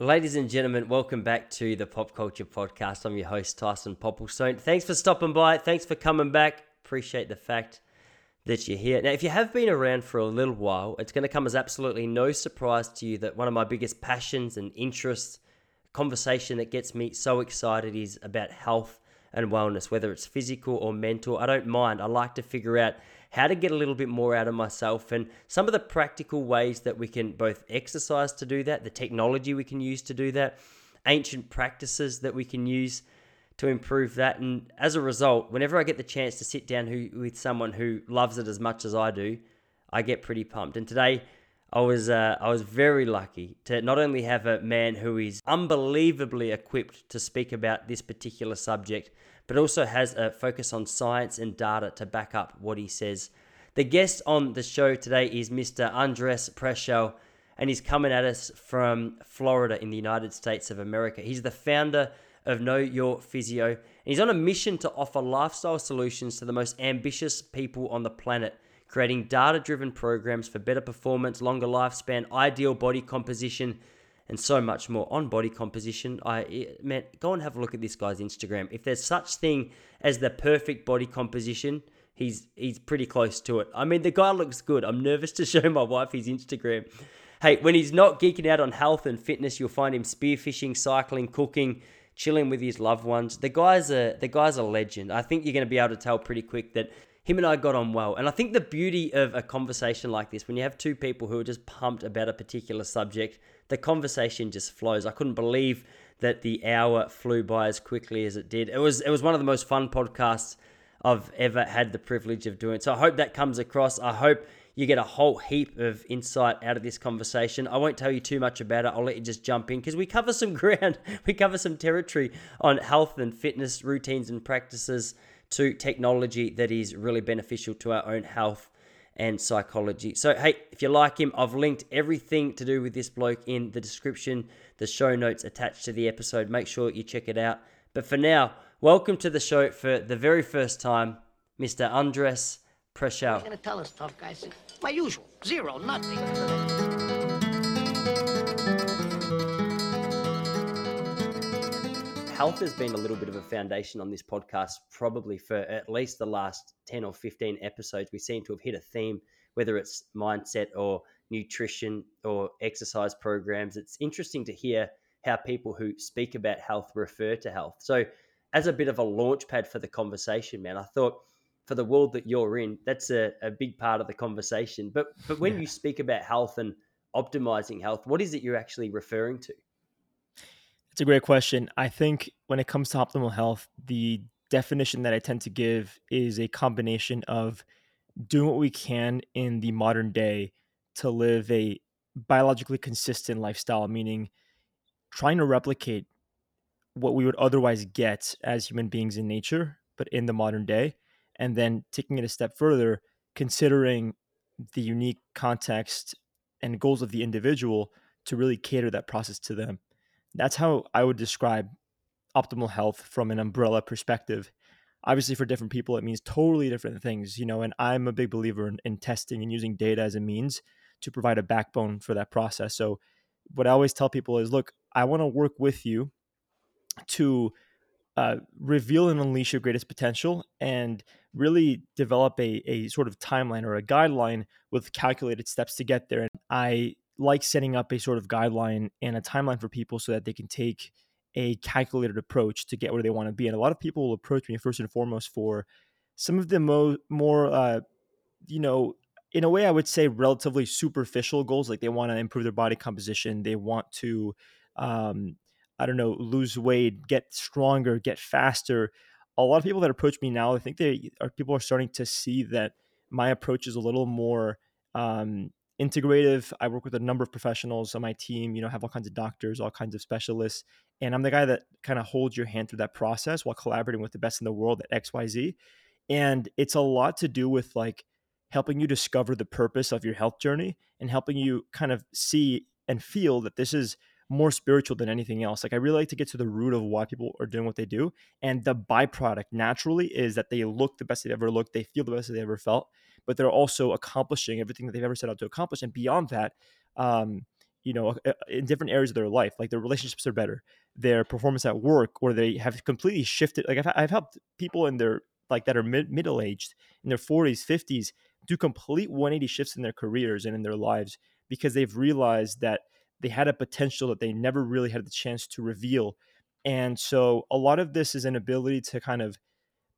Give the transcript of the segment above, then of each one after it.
Ladies and gentlemen, welcome back to the Pop Culture Podcast. I'm your host, Tyson Popplestone. Thanks for stopping by. Thanks for coming back. Appreciate the fact that you're here. Now, if you have been around for a little while, it's going to come as absolutely no surprise to you that one of my biggest passions and interests, conversation that gets me so excited, is about health and wellness, whether it's physical or mental. I don't mind. I like to figure out how to get a little bit more out of myself and some of the practical ways that we can both exercise to do that, the technology we can use to do that, ancient practices that we can use to improve that. And as a result, whenever I get the chance to sit down who, with someone who loves it as much as I do, I get pretty pumped. And today, I was uh, I was very lucky to not only have a man who is unbelievably equipped to speak about this particular subject, but also has a focus on science and data to back up what he says. The guest on the show today is Mr. Andres Preschel, and he's coming at us from Florida in the United States of America. He's the founder of Know Your Physio, and he's on a mission to offer lifestyle solutions to the most ambitious people on the planet, creating data driven programs for better performance, longer lifespan, ideal body composition and so much more on body composition. I eh, man, go and have a look at this guy's Instagram. If there's such thing as the perfect body composition, he's he's pretty close to it. I mean, the guy looks good. I'm nervous to show my wife his Instagram. Hey, when he's not geeking out on health and fitness, you'll find him spearfishing, cycling, cooking, chilling with his loved ones. The guy's a the guy's a legend. I think you're going to be able to tell pretty quick that him and I got on well. And I think the beauty of a conversation like this, when you have two people who are just pumped about a particular subject, the conversation just flows. I couldn't believe that the hour flew by as quickly as it did. It was it was one of the most fun podcasts I've ever had the privilege of doing. So I hope that comes across. I hope you get a whole heap of insight out of this conversation. I won't tell you too much about it. I'll let you just jump in because we cover some ground. We cover some territory on health and fitness routines and practices to technology that is really beneficial to our own health and psychology. So, hey, if you like him, I've linked everything to do with this bloke in the description, the show notes attached to the episode. Make sure you check it out. But for now, welcome to the show for the very first time, Mr. Andres are you going to tell us, tough? My usual zero, nothing. Health has been a little bit of a foundation on this podcast, probably for at least the last 10 or 15 episodes. We seem to have hit a theme, whether it's mindset or nutrition or exercise programs. It's interesting to hear how people who speak about health refer to health. So, as a bit of a launch pad for the conversation, man, I thought for the world that you're in, that's a, a big part of the conversation. But but when yeah. you speak about health and optimizing health, what is it you're actually referring to? It's a great question. I think when it comes to optimal health, the definition that I tend to give is a combination of doing what we can in the modern day to live a biologically consistent lifestyle, meaning trying to replicate what we would otherwise get as human beings in nature, but in the modern day. And then taking it a step further, considering the unique context and goals of the individual to really cater that process to them. That's how I would describe optimal health from an umbrella perspective. Obviously, for different people, it means totally different things, you know. And I'm a big believer in, in testing and using data as a means to provide a backbone for that process. So, what I always tell people is, look, I want to work with you to uh, reveal and unleash your greatest potential and really develop a, a sort of timeline or a guideline with calculated steps to get there. And I like setting up a sort of guideline and a timeline for people so that they can take a calculated approach to get where they want to be. And a lot of people will approach me first and foremost for some of the mo- more, uh, you know, in a way, I would say relatively superficial goals. Like they want to improve their body composition, they want to, um, I don't know, lose weight, get stronger, get faster. A lot of people that approach me now, I think they are people are starting to see that my approach is a little more um, integrative. I work with a number of professionals on my team, you know, have all kinds of doctors, all kinds of specialists. And I'm the guy that kind of holds your hand through that process while collaborating with the best in the world at XYZ. And it's a lot to do with like helping you discover the purpose of your health journey and helping you kind of see and feel that this is more spiritual than anything else. Like I really like to get to the root of why people are doing what they do. And the byproduct naturally is that they look the best they've ever looked, they feel the best they've ever felt, but they're also accomplishing everything that they've ever set out to accomplish. And beyond that, um, you know, uh, in different areas of their life, like their relationships are better, their performance at work, or they have completely shifted. Like I've, I've helped people in their like that are mid, middle aged in their 40s, 50s do complete 180 shifts in their careers and in their lives because they've realized that they had a potential that they never really had the chance to reveal. And so a lot of this is an ability to kind of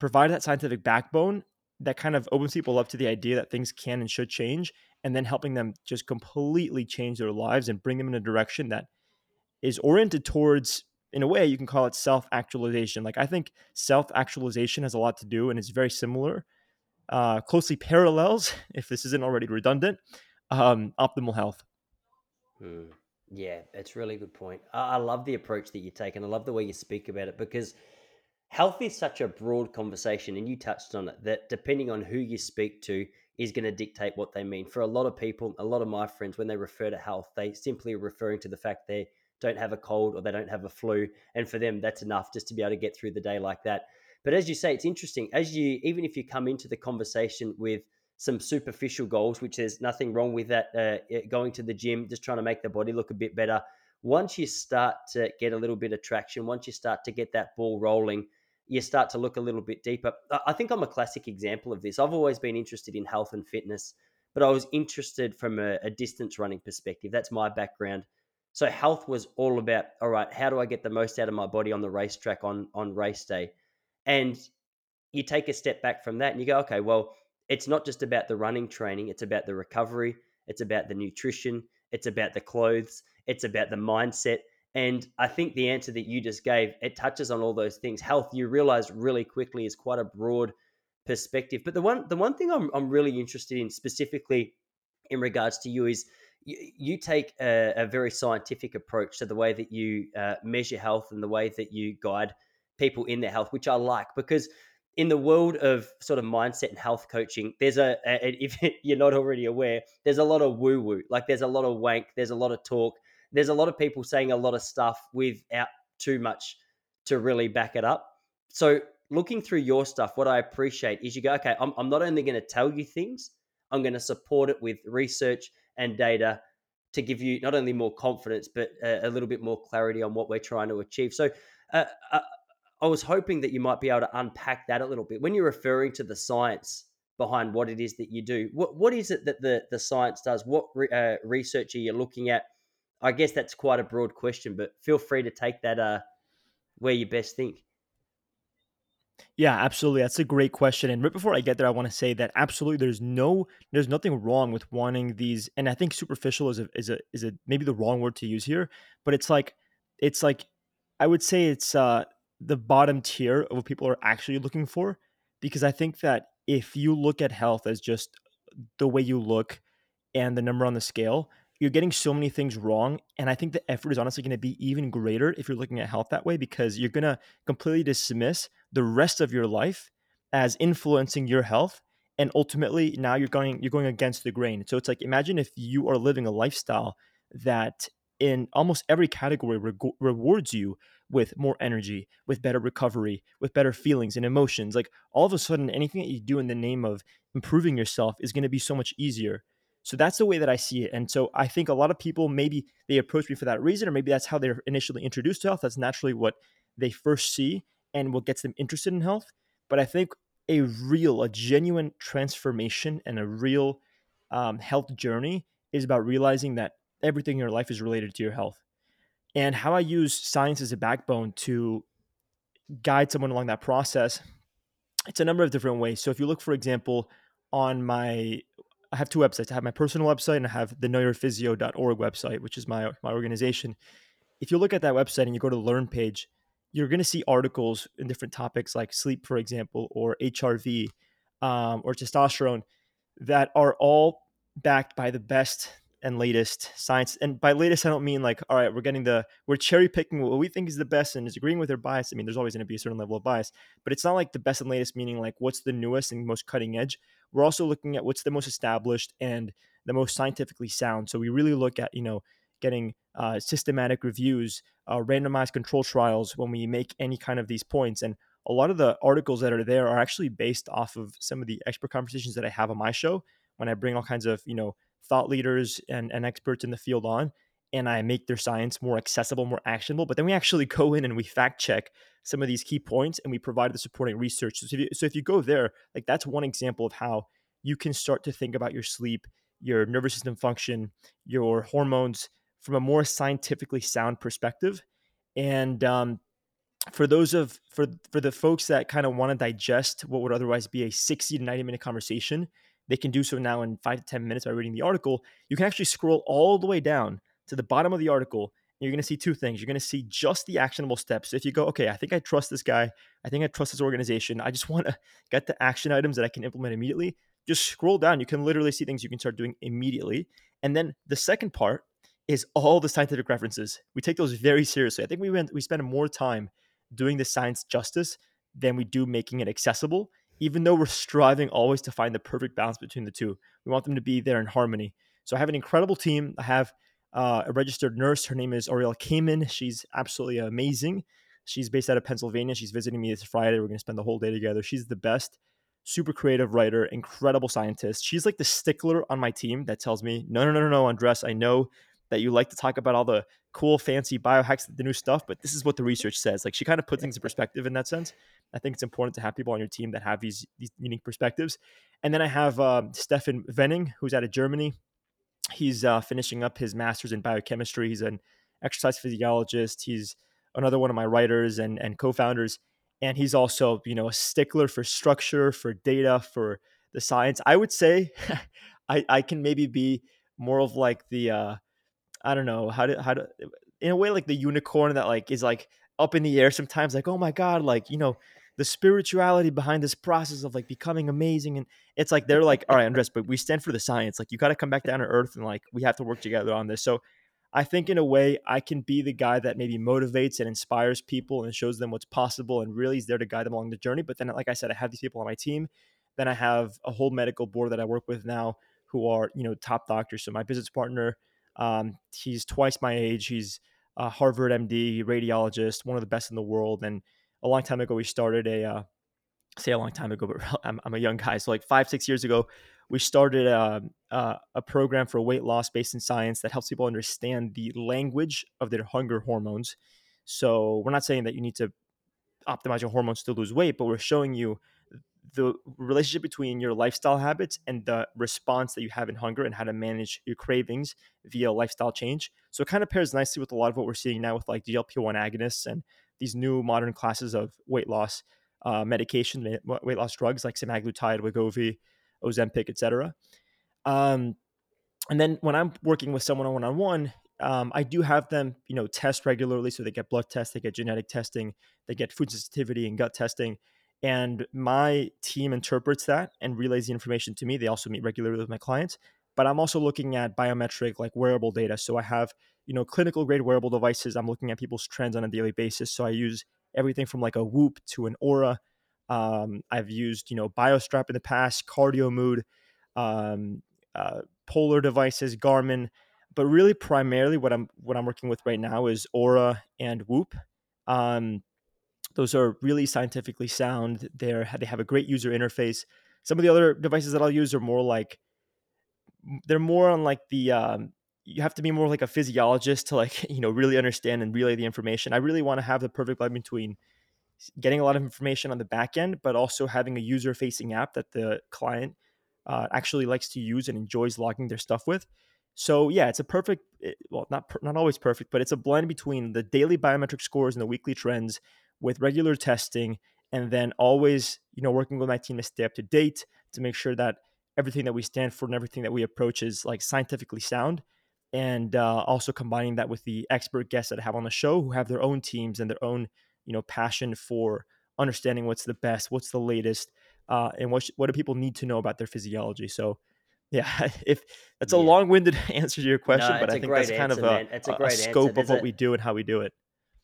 provide that scientific backbone that kind of opens people up to the idea that things can and should change and then helping them just completely change their lives and bring them in a direction that is oriented towards in a way you can call it self-actualization. Like i think self-actualization has a lot to do and it's very similar uh, closely parallels if this isn't already redundant um, optimal health. Mm. yeah it's really good point. I-, I love the approach that you take and i love the way you speak about it because health is such a broad conversation and you touched on it that depending on who you speak to is going to dictate what they mean. For a lot of people a lot of my friends when they refer to health they simply are referring to the fact they don't have a cold or they don't have a flu and for them that's enough just to be able to get through the day like that. But as you say it's interesting as you even if you come into the conversation with some superficial goals which there's nothing wrong with that uh, going to the gym just trying to make the body look a bit better once you start to get a little bit of traction once you start to get that ball rolling you start to look a little bit deeper. I think I'm a classic example of this. I've always been interested in health and fitness, but I was interested from a, a distance running perspective. That's my background. So health was all about all right, how do I get the most out of my body on the racetrack on on race day? And you take a step back from that and you go, okay, well, it's not just about the running training, it's about the recovery, it's about the nutrition, it's about the clothes, it's about the mindset, and I think the answer that you just gave, it touches on all those things. Health, you realize really quickly, is quite a broad perspective. But the one the one thing I'm, I'm really interested in specifically in regards to you is you, take a, a, very scientific approach to the way that you uh, measure health and the way that you guide people in their health, which I like because in the world of sort of mindset and health coaching, there's a, a if you're not already aware, there's a lot of woo woo. Like there's a lot of wank, there's a lot of talk there's a lot of people saying a lot of stuff without too much to really back it up. So looking through your stuff, what I appreciate is you go, okay, I'm, I'm not only going to tell you things, I'm going to support it with research and data to give you not only more confidence, but a, a little bit more clarity on what we're trying to achieve. So uh, uh, I was hoping that you might be able to unpack that a little bit. When you're referring to the science behind what it is that you do, what, what is it that the, the science does? What re, uh, research are you looking at? I guess that's quite a broad question, but feel free to take that uh, where you best think. Yeah, absolutely. That's a great question. And right before I get there, I want to say that absolutely there's no there's nothing wrong with wanting these and I think superficial is a is a is a maybe the wrong word to use here, but it's like it's like I would say it's uh the bottom tier of what people are actually looking for because I think that if you look at health as just the way you look and the number on the scale, you're getting so many things wrong. And I think the effort is honestly going to be even greater if you're looking at health that way because you're going to completely dismiss the rest of your life as influencing your health. And ultimately, now you're going you're going against the grain. So it's like imagine if you are living a lifestyle that in almost every category re- rewards you with more energy, with better recovery, with better feelings and emotions. Like all of a sudden, anything that you do in the name of improving yourself is going to be so much easier so that's the way that I see it. And so I think a lot of people maybe they approach me for that reason, or maybe that's how they're initially introduced to health. That's naturally what they first see and what gets them interested in health. But I think a real, a genuine transformation and a real um, health journey is about realizing that everything in your life is related to your health. And how I use science as a backbone to guide someone along that process, it's a number of different ways. So if you look, for example, on my I have two websites. I have my personal website and I have the knowyourphysio.org website, which is my my organization. If you look at that website and you go to the learn page, you're going to see articles in different topics like sleep, for example, or HRV um, or testosterone that are all backed by the best and latest science. And by latest, I don't mean like, all right, we're getting the, we're cherry picking what we think is the best and is agreeing with their bias. I mean, there's always going to be a certain level of bias, but it's not like the best and latest, meaning like what's the newest and most cutting edge. We're also looking at what's the most established and the most scientifically sound. So we really look at, you know, getting uh, systematic reviews, uh, randomized control trials when we make any kind of these points. And a lot of the articles that are there are actually based off of some of the expert conversations that I have on my show when I bring all kinds of, you know, thought leaders and, and experts in the field on. and I make their science more accessible, more actionable. But then we actually go in and we fact check some of these key points and we provide the supporting research. So if you, so if you go there, like that's one example of how you can start to think about your sleep, your nervous system function, your hormones from a more scientifically sound perspective. And um, for those of for for the folks that kind of want to digest what would otherwise be a 60 to 90 minute conversation, they can do so now in five to 10 minutes by reading the article. You can actually scroll all the way down to the bottom of the article. You're going to see two things. You're going to see just the actionable steps. If you go, okay, I think I trust this guy. I think I trust this organization. I just want to get the action items that I can implement immediately. Just scroll down. You can literally see things you can start doing immediately. And then the second part is all the scientific references. We take those very seriously. I think we went we spend more time doing the science justice than we do making it accessible, even though we're striving always to find the perfect balance between the two. We want them to be there in harmony. So I have an incredible team. I have uh, a registered nurse. Her name is Ariel Kamen. She's absolutely amazing. She's based out of Pennsylvania. She's visiting me this Friday. We're going to spend the whole day together. She's the best, super creative writer, incredible scientist. She's like the stickler on my team that tells me, no, no, no, no, no, Andres, I know that you like to talk about all the cool, fancy biohacks, the new stuff, but this is what the research says. Like she kind of puts things in perspective in that sense. I think it's important to have people on your team that have these these unique perspectives. And then I have um, Stefan Venning, who's out of Germany. He's uh, finishing up his master's in biochemistry. He's an exercise physiologist. He's another one of my writers and and co-founders. And he's also, you know, a stickler for structure, for data, for the science. I would say I, I can maybe be more of like the uh, I don't know how to how to in a way like the unicorn that like is like up in the air sometimes like oh my god like you know the spirituality behind this process of like becoming amazing and it's like they're like all right andres but we stand for the science like you got to come back down to earth and like we have to work together on this. So i think in a way i can be the guy that maybe motivates and inspires people and shows them what's possible and really is there to guide them along the journey but then like i said i have these people on my team then i have a whole medical board that i work with now who are you know top doctors. So my business partner um, he's twice my age. He's a Harvard MD, radiologist, one of the best in the world. And a long time ago, we started a, uh, say a long time ago, but I'm, I'm, a young guy. So like five, six years ago, we started a, um, a, a program for weight loss based in science that helps people understand the language of their hunger hormones. So we're not saying that you need to optimize your hormones to lose weight, but we're showing you the relationship between your lifestyle habits and the response that you have in hunger and how to manage your cravings via lifestyle change. So it kind of pairs nicely with a lot of what we're seeing now with like GLP-1 agonists and these new modern classes of weight loss uh, medication, weight loss drugs like semaglutide, Wegovy, Ozempic, etc. Um, and then when I'm working with someone on one-on-one, um, I do have them, you know, test regularly. So they get blood tests, they get genetic testing, they get food sensitivity and gut testing and my team interprets that and relays the information to me. They also meet regularly with my clients, but I'm also looking at biometric, like wearable data. So I have, you know, clinical grade wearable devices. I'm looking at people's trends on a daily basis. So I use everything from like a Whoop to an Oura Um, I've used, you know, BioStrap in the past, Cardio Mood, um, uh, Polar devices, Garmin, but really primarily what I'm what I'm working with right now is Oura and Whoop. Um, those are really scientifically sound. They're they have a great user interface. Some of the other devices that I'll use are more like they're more on like the um, you have to be more like a physiologist to like you know really understand and relay the information. I really want to have the perfect blend between getting a lot of information on the back end, but also having a user facing app that the client uh, actually likes to use and enjoys logging their stuff with. So yeah, it's a perfect, eh, well, not not always perfect, but it's a blend between the daily biometric scores and the weekly trends with regular testing and then always you know working with my team to stay up to date to make sure that everything that we stand for and everything that we approach is like scientifically sound and uh, also combining that with the expert guests that I have on the show who have their own teams and their own you know passion for understanding what's the best what's the latest uh, and what, sh- what do people need to know about their physiology. So yeah if that's a long-winded answer to your question no, but i think that's kind answer, of a, a, a, scope of what we do and how we do it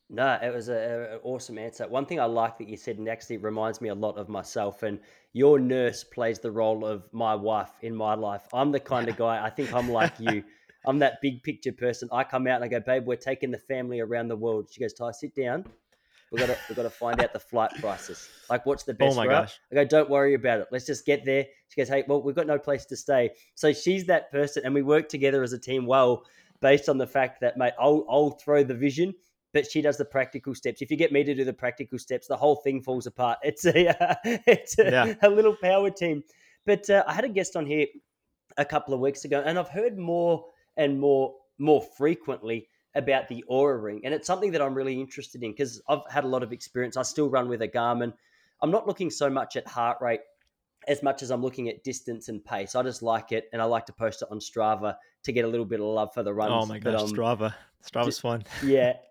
no, it was an awesome answer. One thing I like that you said, and actually reminds me a lot of myself, and your nurse plays the role of my wife in my life. I'm the kind of guy, I think I'm like you. I'm that big picture person. I come out and I go, babe, we're taking the family around the world. She goes, Ty, sit down. We've got to, we've got to find out the flight prices. Like, what's the oh best? Oh my gosh! I go, don't worry about it. Let's just get there. She goes, hey, well, we've got no place to stay. So she's that person, and we work together as a team well based on the fact that, mate, I'll, I'll throw the vision, but she does the practical steps. If you get me to do the practical steps, the whole thing falls apart. It's a, uh, it's a, yeah. a, little power team. But uh, I had a guest on here a couple of weeks ago, and I've heard more and more more frequently about the Oura Ring, and it's something that I'm really interested in because I've had a lot of experience. I still run with a Garmin. I'm not looking so much at heart rate as much as I'm looking at distance and pace. I just like it, and I like to post it on Strava to get a little bit of love for the runs. Oh my gosh, Strava! Strava's fun. yeah,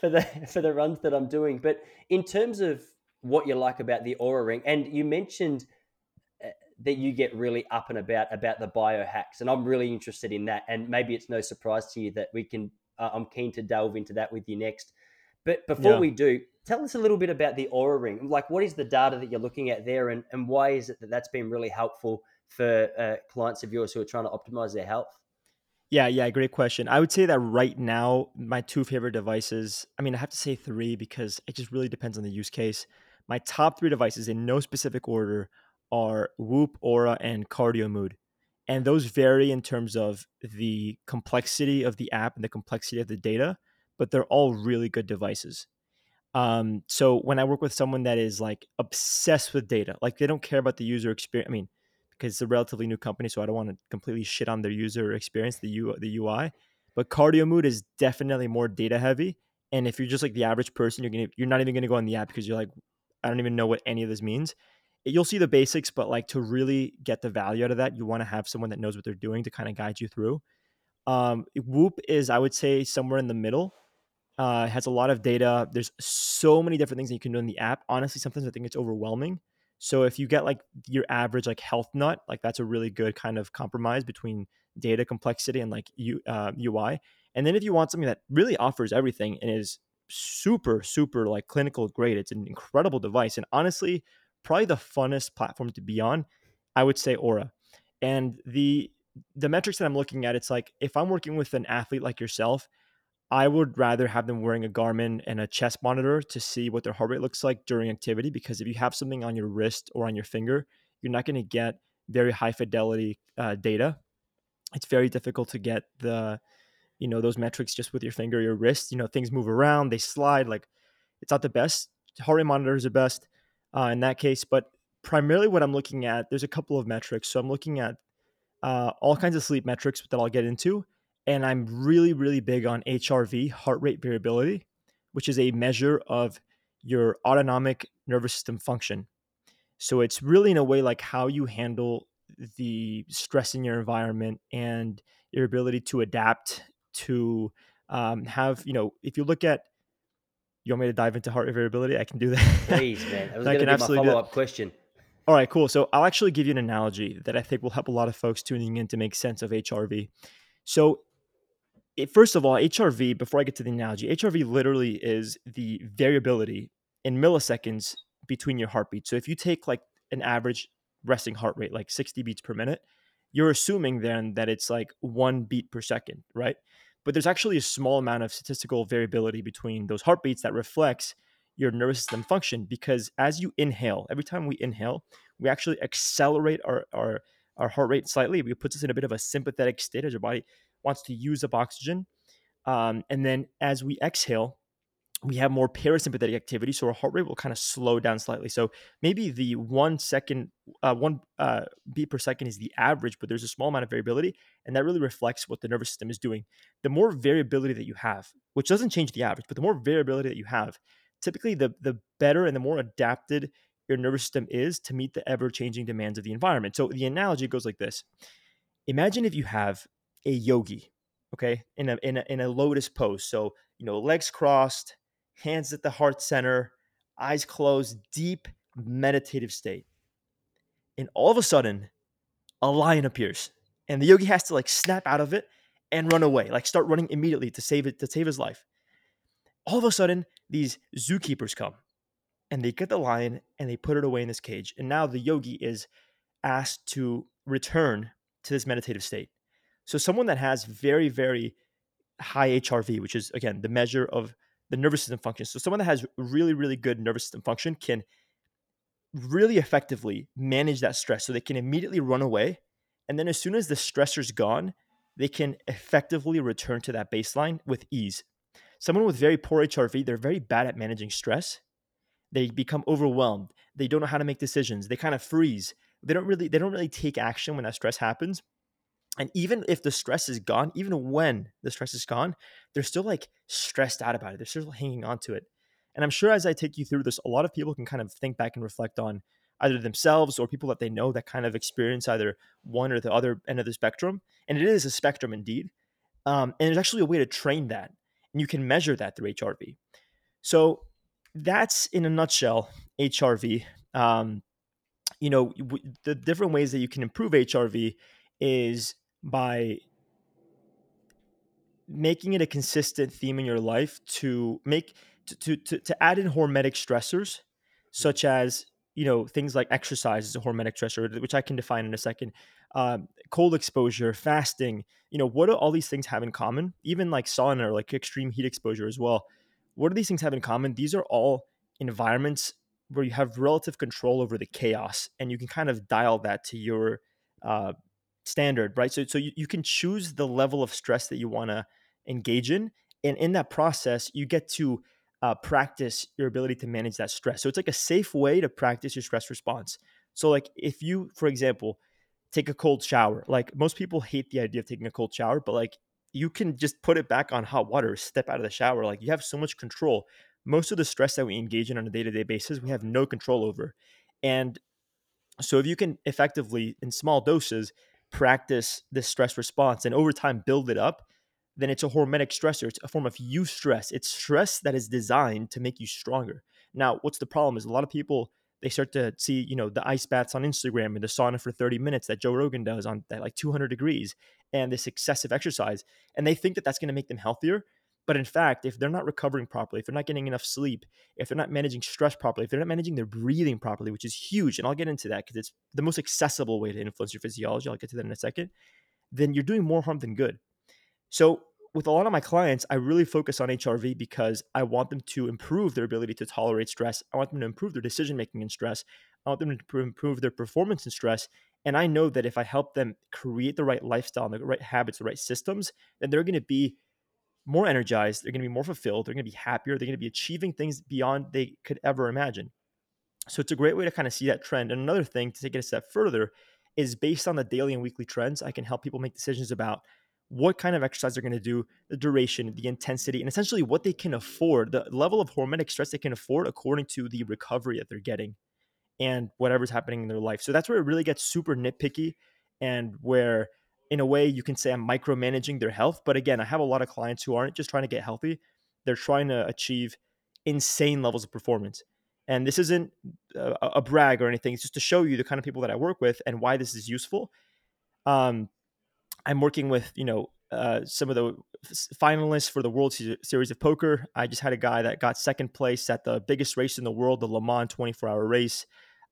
for the for the runs that I'm doing. But in terms of what you like about the Oura Ring, and you mentioned uh, that you get really up and about about the biohacks, and I'm really interested in that. And maybe it's no surprise to you that we can. Uh, I'm keen to delve into that with you next. But before yeah. we do, tell us a little bit about the Oura Ring. Like, what is the data that you're looking at there, and, and why is it that that's been really helpful for uh, clients of yours who are trying to optimize their health? Yeah, yeah, great question. I would say that right now, my two favorite devices, I mean, I have to say three because it just really depends on the use case. My top three devices, in no specific order, are Whoop, Oura, and Cardio Mood. And those vary in terms of the complexity of the app and the complexity of the data but they're all really good devices. Um, so when I work with someone that is like obsessed with data, like they don't care about the user experience. I mean, because it's a relatively new company, so I don't want to completely shit on their user experience, the U the UI. But Cardio Mood is definitely more data heavy. And if you're just like the average person, you're gonna you're not even gonna go on the app because you're like, I don't even know what any of this means. You'll see the basics, but like to really get the value out of that, you want to have someone that knows what they're doing to kind of guide you through. Um, Whoop is, I would say, somewhere in the middle. Uh, has a lot of data. There's so many different things that you can do in the app. Honestly, sometimes I think it's overwhelming. So if you get like your average like health nut, like that's a really good kind of compromise between data complexity and like U, uh, UI. And then if you want something that really offers everything and is super super like clinical grade, it's an incredible device. And honestly, probably the funnest platform to be on. I would say Oura. And the the metrics that I'm looking at, it's like if I'm working with an athlete like yourself I would rather have them wearing a Garmin and a chest monitor to see what their heart rate looks like during activity because if you have something on your wrist or on your finger, you're not going to get very high fidelity uh, data. It's very difficult to get the, you know, those metrics just with your finger, your wrist. You know, things move around, they slide. Like, it's not the best. Heart rate monitors are best uh, in that case, but primarily what I'm looking at, there's a couple of metrics. So I'm looking at uh, all kinds of sleep metrics that I'll get into and I'm really, really big on HRV, heart rate variability, which is a measure of your autonomic nervous system function. So it's really, in a way, like how you handle the stress in your environment and your ability to adapt to um, have, you know, if you look at, you want me to dive into heart rate variability? I can do that. Please, man. That was going to be my follow up question. All right, cool. So I'll actually give you an analogy that I think will help a lot of folks tuning in to make sense of HRV. So it, first of all, HRV, before I get to the analogy, HRV literally is the variability in milliseconds between your heartbeats. So if you take like an average resting heart rate, like 60 beats per minute, you're assuming then that it's like one beat per second, right? But there's actually a small amount of statistical variability between those heartbeats that reflects your nervous system function because as you inhale, every time we inhale, we actually accelerate our, our, our heart rate slightly. It puts us in a bit of a sympathetic state as your body wants to use up oxygen. Um, and then as we exhale, we have more parasympathetic activity, so our heart rate will kind of slow down slightly. So maybe the one second, uh, one uh, beat per second is the average, but there's a small amount of variability, and that really reflects what the nervous system is doing. The more variability that you have, which doesn't change the average, but the more variability that you have, typically the the better and the more adapted your nervous system is to meet the ever changing demands of the environment. So the analogy goes like this: Imagine if you have a yogi, okay, in a, in a in a lotus pose. So you know, legs crossed, hands at the heart center, eyes closed, deep meditative state. And all of a sudden, a lion appears, and the yogi has to like snap out of it and run away, like start running immediately to save it to save his life. All of a sudden, these zookeepers come and they get the lion and they put it away in this cage. And now the yogi is asked to return to this meditative state. So someone that has very, very high HRV, which is again the measure of the nervous system function. So someone that has really, really good nervous system function can really effectively manage that stress so they can immediately run away. And then as soon as the stressor's gone, they can effectively return to that baseline with ease. Someone with very poor HRV, they're very bad at managing stress. They become overwhelmed. They don't know how to make decisions. They kind of freeze. They don't really they don't really take action when that stress happens. And even if the stress is gone, even when the stress is gone, they're still like stressed out about it. They're still hanging on to it. And I'm sure as I take you through this, a lot of people can kind of think back and reflect on either themselves or people that they know that kind of experience either one or the other end of the spectrum. And it is a spectrum indeed. Um, and there's actually a way to train that. And you can measure that through HRV. So that's in a nutshell HRV. Um, you know, w- the different ways that you can improve HRV is by making it a consistent theme in your life to make to to to, add in hormetic stressors such as you know things like exercise is a hormetic stressor which i can define in a second um, cold exposure fasting you know what do all these things have in common? Even like sauna or like extreme heat exposure as well. What do these things have in common? These are all environments where you have relative control over the chaos and you can kind of dial that to your uh, standard, right? So, so you, you can choose the level of stress that you want to engage in. And in that process, you get to uh, practice your ability to manage that stress. So it's like a safe way to practice your stress response. So, like if you, for example, take a cold shower, like most people hate the idea of taking a cold shower, but like you can just put it back on hot water, step out of the shower. Like you have so much control. Most of the stress that we engage in on a day to day basis, we have no control over. And so, if you can effectively, in small doses, practice this stress response and over time build it up, then it's a hormetic stressor. It's a form of eustress. It's stress that is designed to make you stronger. Now, what's the problem is a lot of people they start to see, you know, the ice baths on Instagram and the sauna for 30 minutes that Joe Rogan does on that like 200 degrees and this excessive exercise and they think that that's going to make them healthier but in fact, if they're not recovering properly, if they're not getting enough sleep, if they're not managing stress properly, if they're not managing their breathing properly, which is huge, and I'll get into that because it's the most accessible way to influence your physiology, I'll get to that in a second, then you're doing more harm than good. So, with a lot of my clients, I really focus on HRV because I want them to improve their ability to tolerate stress. I want them to improve their decision making in stress. I want them to improve their performance in stress. And I know that if I help them create the right lifestyle and the right habits, the right systems, then they're going to be more energized, they're going to be more fulfilled, they're going to be happier, they're going to be achieving things beyond they could ever imagine. So it's a great way to kind of see that trend. And another thing to take it a step further is based on the daily and weekly trends, I can help people make decisions about what kind of exercise they're going to do, the duration, the intensity, and essentially what they can afford, the level of hormetic stress they can afford according to the recovery that they're getting and whatever's happening in their life. So that's where it really gets super nitpicky and where in a way you can say I'm micromanaging their health. But again, I have a lot of clients who aren't just trying to get healthy, they're trying to achieve insane levels of performance. And this isn't a, a brag or anything, it's just to show you the kind of people that I work with and why this is useful. Um, I'm working with, you know, uh, some of the finalists for the World Series of Poker. I just had a guy that got second place at the biggest race in the world, the Le Mans 24 hour race.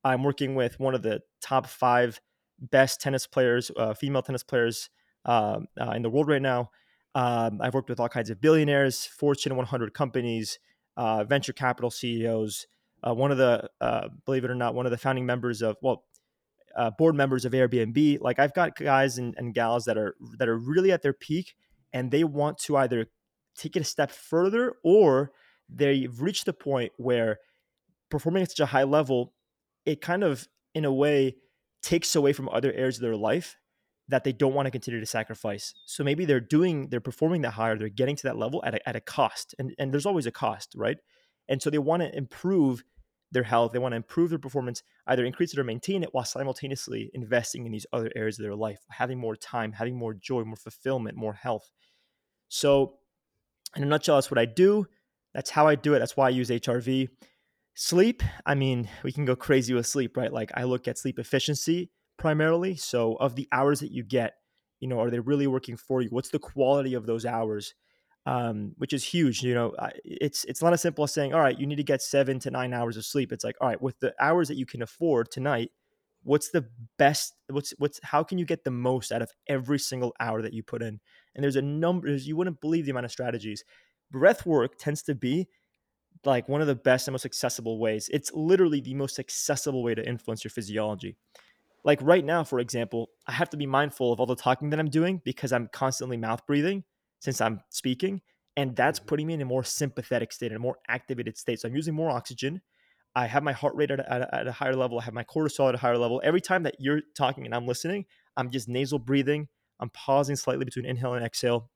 I'm working with one of the top five best tennis players, uh, female tennis players uh, uh, in the world right now. Um, I've worked with all kinds of billionaires, Fortune 100 companies, uh, venture capital CEOs. Uh, one of the, uh, believe it or not, one of the founding members of, well, board members of Airbnb. Like I've got guys and, and gals that are that are really at their peak, and they want to either take it a step further or they've reached the point where performing at such a high level, it kind of, in a way, takes away from other areas of their life that they don't want to continue to sacrifice. So maybe they're doing, they're performing that higher, they're getting to that level at a, at a cost. And, and there's always a cost, right? And so they want to improve their health, they want to improve their performance, either increase it or maintain it while simultaneously investing in these other areas of their life, having more time, having more joy, more fulfillment, more health. So, in a nutshell, that's what I do. That's how I do it. That's why I use HRV. Sleep, I mean, we can go crazy with sleep, right? Like I look at sleep efficiency primarily. So, of the hours that you get, you know, are they really working for you? What's the quality of those hours? Um, which is huge. You know, it's it's not as simple as saying, all right, you need to get seven to nine hours of sleep. It's like, all right, with the hours that you can afford tonight, what's the best? What's what's how can you get the most out of every single hour that you put in? And there's a number. You wouldn't believe the amount of strategies. Breath work tends to be like one of the best and most accessible ways. It's literally the most accessible way to influence your physiology. like right now, for example, I have to be mindful of all the talking that I'm doing because I'm constantly mouth breathing since I'm speaking. And that's Mhm. putting me in a more sympathetic state, in a more activated state. So I'm using more oxygen. I have my heart rate at a, at a higher level. I have my cortisol at a higher level. Every time that you're talking and I'm listening, I'm just nasal breathing. I'm pausing slightly between inhale and exhale.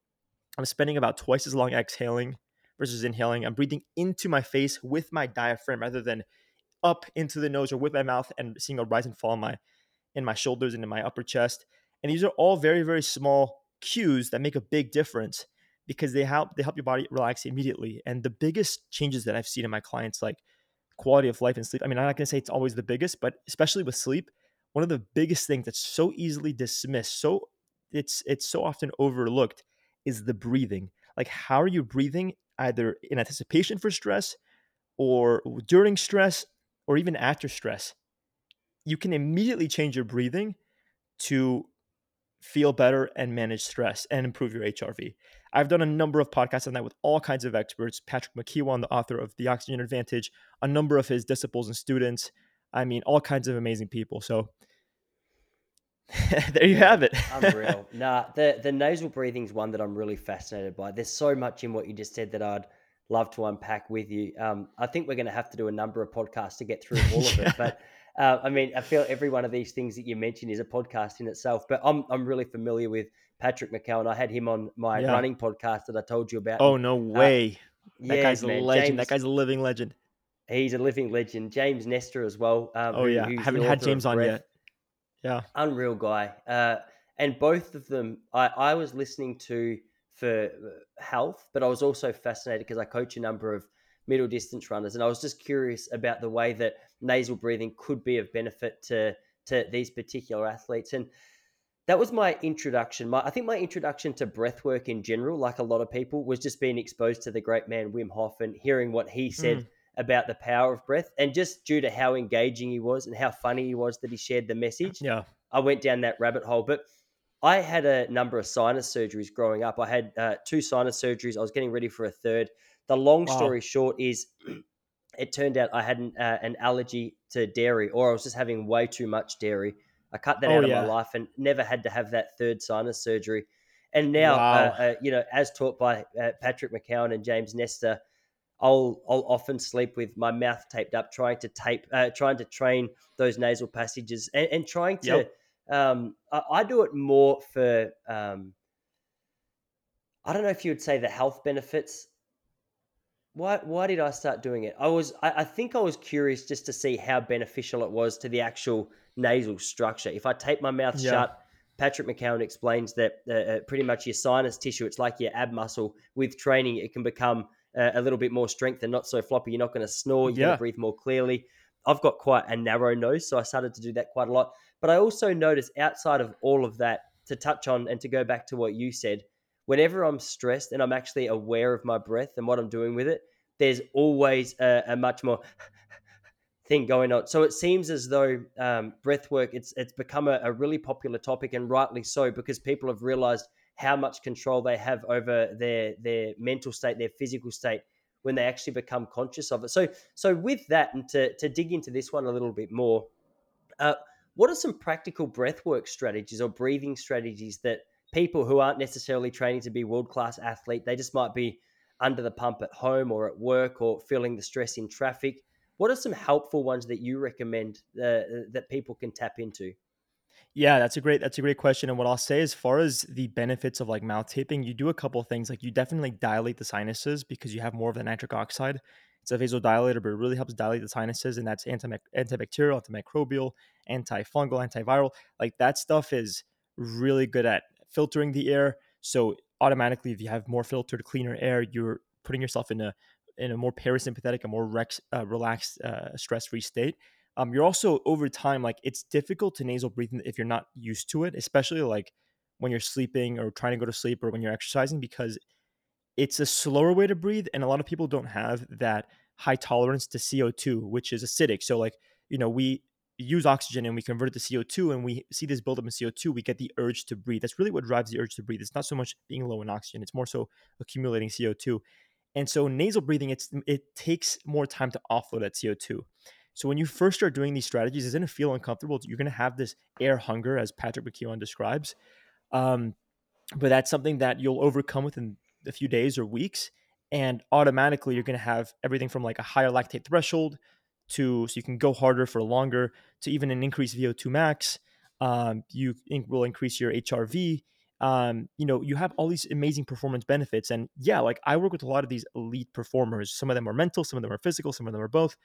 I'm spending about twice as long exhaling versus inhaling. I'm breathing into my face with my diaphragm rather than up into the nose or with my mouth and seeing a rise and fall in my in my shoulders and in my upper chest. And these are all very, very small cues that make a big difference because they help they help your body relax immediately. And the biggest changes that I've seen in my clients, like quality of life and sleep. I mean, I'm not gonna say it's always the biggest, but especially with sleep, one of the biggest things that's so easily dismissed, so it's it's so often overlooked is the breathing. Like how are you breathing either in anticipation for stress or during stress or even after stress? You can immediately change your breathing to feel better and manage stress and improve your HRV. I've done a number of podcasts on that with all kinds of experts. Patrick McKeown, the author of The Oxygen Advantage, a number of his disciples and students. I mean, all kinds of amazing people. So there you Yeah, have it. Unreal. nah, the the nasal breathing is one that I'm really fascinated by. There's so much in what you just said that I'd love to unpack with you. Um, I think we're going to have to do a number of podcasts to get through all of Yeah. it. But uh, I mean, I feel every one of these things that you mentioned is a podcast in itself. But I'm I'm really familiar with Patrick McKeown. I had him on my Yeah. running podcast that I told you about. Oh no uh, way. That yes, guy's a man, legend. That guy's a living legend. he's a living legend. James Nestor as well. Um, Oh who, yeah. I haven't had James on yet. Yeah. unreal guy. Uh, and both of them, I, I was listening to for uh, health, but I was also fascinated because I coach a number of middle distance runners, and I was just curious about the way that nasal breathing could be of benefit to to these particular athletes. And that was my introduction. My, I think my introduction to breath work in general, like a lot of people, was just being exposed to the great man Wim Hof and hearing what he said Mm. About the power of breath, and just due to how engaging he was and how funny he was that he shared the message. Yeah. I went down that rabbit hole. But I had a number of sinus surgeries growing up. I had uh, two sinus surgeries. I was getting ready for a third. The long Wow. story short is, it turned out I had an, uh, an allergy to dairy, or I was just having way too much dairy. I cut that Oh out of my life and never had to have that third sinus surgery. And now, uh, Wow. uh, you know, as taught by uh, Patrick McKeown and James Nestor, I'll I'll often sleep with my mouth taped up, trying to tape, uh, trying to train those nasal passages, and, and trying to. Yep. Um, I, I do it more for. Um, I don't know if you would say the health benefits. Why why did I start doing it? I was I, I think I was curious just to see how beneficial it was to the actual nasal structure. If I tape my mouth Yeah. shut, Patrick McKeown explains that uh, uh, pretty much your sinus tissue, it's like your ab muscle. With training, it can become uh, a little bit more strength and not so floppy. You're not going to snore. You're going to breathe more clearly. I've got quite a narrow nose, so I started to do that quite a lot. But I also noticed outside of all of that, to touch on and to go back to what you said, whenever I'm stressed and I'm actually aware of my breath and what I'm doing with it, there's always a, a much more thing going on. So it seems as though um, breath work it's it's become a, a really popular topic and rightly so because people have realized how much control they have over their their mental state, their physical state when they actually become conscious of it. So so with that and to to dig into this one a little bit more, uh, what are some practical breathwork strategies or breathing strategies that people who aren't necessarily training to be world class athlete, they just might be under the pump at home or at work or feeling the stress in traffic? What are some helpful ones that you recommend uh, that people can tap into? Yeah, that's a great that's a great question. And what I'll say as far as the benefits of like mouth taping, you do a couple things. Like you definitely dilate the sinuses because you have more of the nitric oxide. It's a vasodilator, but it really helps dilate the sinuses, and that's anti antibacterial, antimicrobial, antifungal, antiviral. Like that stuff is really good at filtering the air. So automatically, if you have more filtered, cleaner air, you're putting yourself in a in a more parasympathetic, a more rex, uh, relaxed, uh, stress-free state. Um, you're also over time like it's difficult to nasal breathe if you're not used to it, especially like when you're sleeping or trying to go to sleep or when you're exercising because it's a slower way to breathe and a lot of people don't have that high tolerance to CO2 which is acidic. So like you know we use oxygen and we convert it to CO2 and we see this buildup in CO2 we get the urge to breathe. That's really what drives the urge to breathe. It's not so much being low in oxygen it's more so accumulating CO2 and so nasal breathing it's it takes more time to offload that CO2 So when you first start doing these strategies, it's going to feel uncomfortable. You're going to have this air hunger, as Patrick McKeown describes. Um, but that's something that you'll overcome within a few days or weeks. And automatically, you're going to have everything from like a higher lactate threshold to so you can go harder for longer to even an increased VO2 max. Um, you will increase your HRV. Um, you know, you have all these amazing performance benefits. And yeah, like I work with a lot of these elite performers. Some of them are mental, some of them are physical, some of them are both.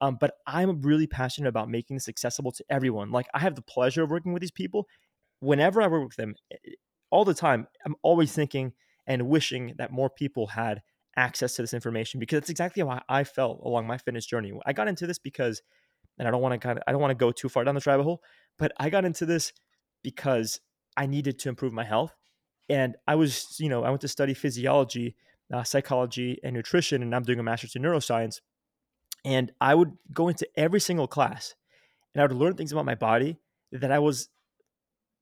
Um, but I'm really passionate about making this accessible to everyone. Like I have the pleasure of working with these people. Whenever I work with them, eh, eh, all the time, I'm always thinking and wishing that more people had access to this information because that's exactly how I felt along my fitness journey. I got into this because, and I don't want to kind of, I don't want to go too far down the rabbit hole, but I got into this because I needed to improve my health. And I was, you know, I went to study physiology, uh, psychology, and nutrition, and I'm doing a master's in neuroscience. And I would go into every single class and I would learn things about my body that I was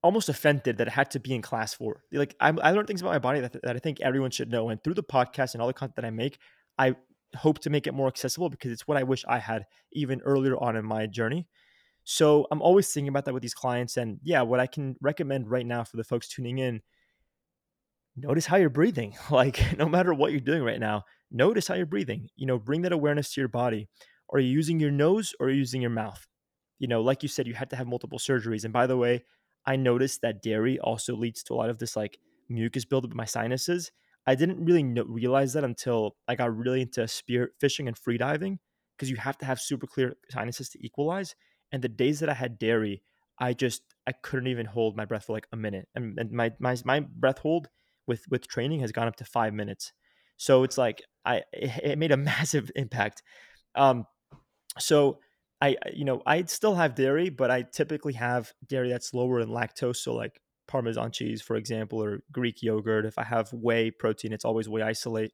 almost offended that it had to be in class for. Like I, I learned things about my body that, that I think everyone should know. And through the podcast and all the content that I make, I hope to make it more accessible because it's what I wish I had even earlier on in my journey. So I'm always thinking about that with these clients. And yeah, what I can recommend right now for the folks tuning in, notice how you're breathing. Like no matter what you're doing right now, notice how you're breathing. You know, bring that awareness to your body. Are you using your nose or using your mouth? You know, like you said, you had to have multiple surgeries. And by the way, I noticed that dairy also leads to a lot of this like mucus buildup in my sinuses. I didn't really know, realize that until I got really into spear fishing and free diving because you have to have super clear sinuses to equalize. And the days that I had dairy, I just I couldn't even hold my breath for like a minute, and, and my my my breath hold with with training has gone up to five minutes. So it's like I it made a massive impact. Um, so I you know I still have dairy, but I typically have dairy that's lower in lactose. So like Parmesan cheese, for example, or Greek yogurt. If I have whey protein, it's always whey isolate.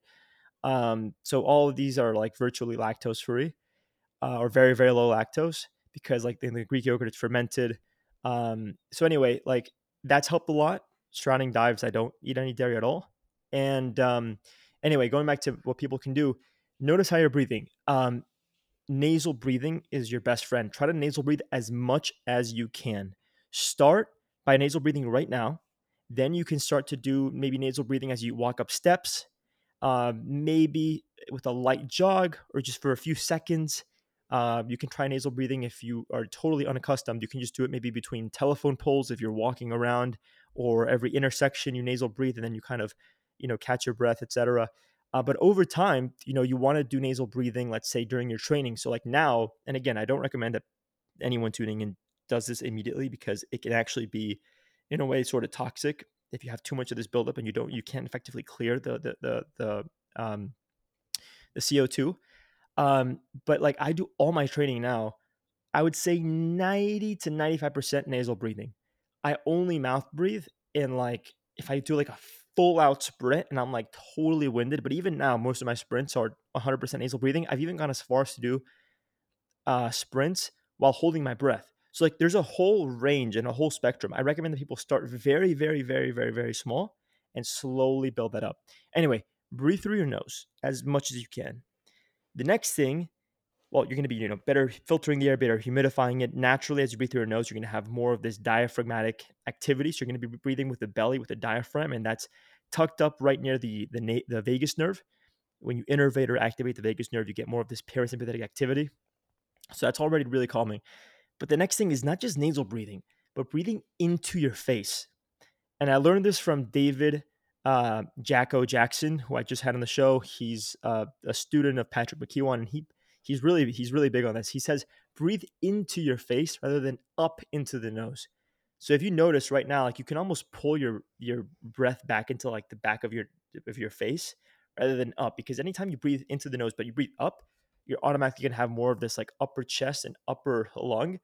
Um, so all of these are like virtually lactose free, uh, or very very low lactose because like in the Greek yogurt it's fermented. Um, so anyway, like that's helped a lot. Surrounding dives, I don't eat any dairy at all. And um, anyway, going back to what people can do, notice how you're breathing. Um, nasal breathing is your best friend. Try to nasal breathe as much as you can. Start by nasal breathing right now. Then you can start to do maybe nasal breathing as you walk up steps, uh, maybe with a light jog or just for a few seconds. Uh, you can try nasal breathing if you are totally unaccustomed. You can just do it maybe between telephone poles if you're walking around, or every intersection you nasal breathe and then you kind of, you know, catch your breath, etc. Uh, but over time, you know, you want to do nasal breathing, let's say during your training. So, like now, and again, I don't recommend that anyone tuning in does this immediately because it can actually be, in a way, sort of toxic if you have too much of this buildup and you don't, you can't effectively clear the the the the um, the CO two. Um, but like I do all my training now, I would say ninety to ninety five percent nasal breathing. I only mouth breathe in like if I do like a full out sprint and I'm like totally winded. But even now, most of my sprints are 100% nasal breathing. I've even gone as far as to do uh, sprints while holding my breath. So like there's a whole range and a whole spectrum. I recommend that people start very, very, very, very, very small and slowly build that up. Anyway, breathe through your nose as much as you can. The next thing well, you're going to be, you know, better filtering the air, better humidifying it. Naturally, as you breathe through your nose, you're going to have more of this diaphragmatic activity. So you're going to be breathing with the belly, with the diaphragm, and that's tucked up right near the the, na- the vagus nerve. When you innervate or activate the vagus nerve, you get more of this parasympathetic activity. So that's already really calming. But the next thing is not just nasal breathing, but breathing into your face. And I learned this from David uh, Jacko Jackson, who I just had on the show. He's uh, a student of Patrick McKeown, and he he's really he's really big on this. He says breathe into your face rather than up into the nose. So if you notice right now, like you can almost pull your your breath back into like the back of your of your face rather than up, because anytime you breathe into the nose but you breathe up, you're automatically gonna have more of this like upper chest and upper lung,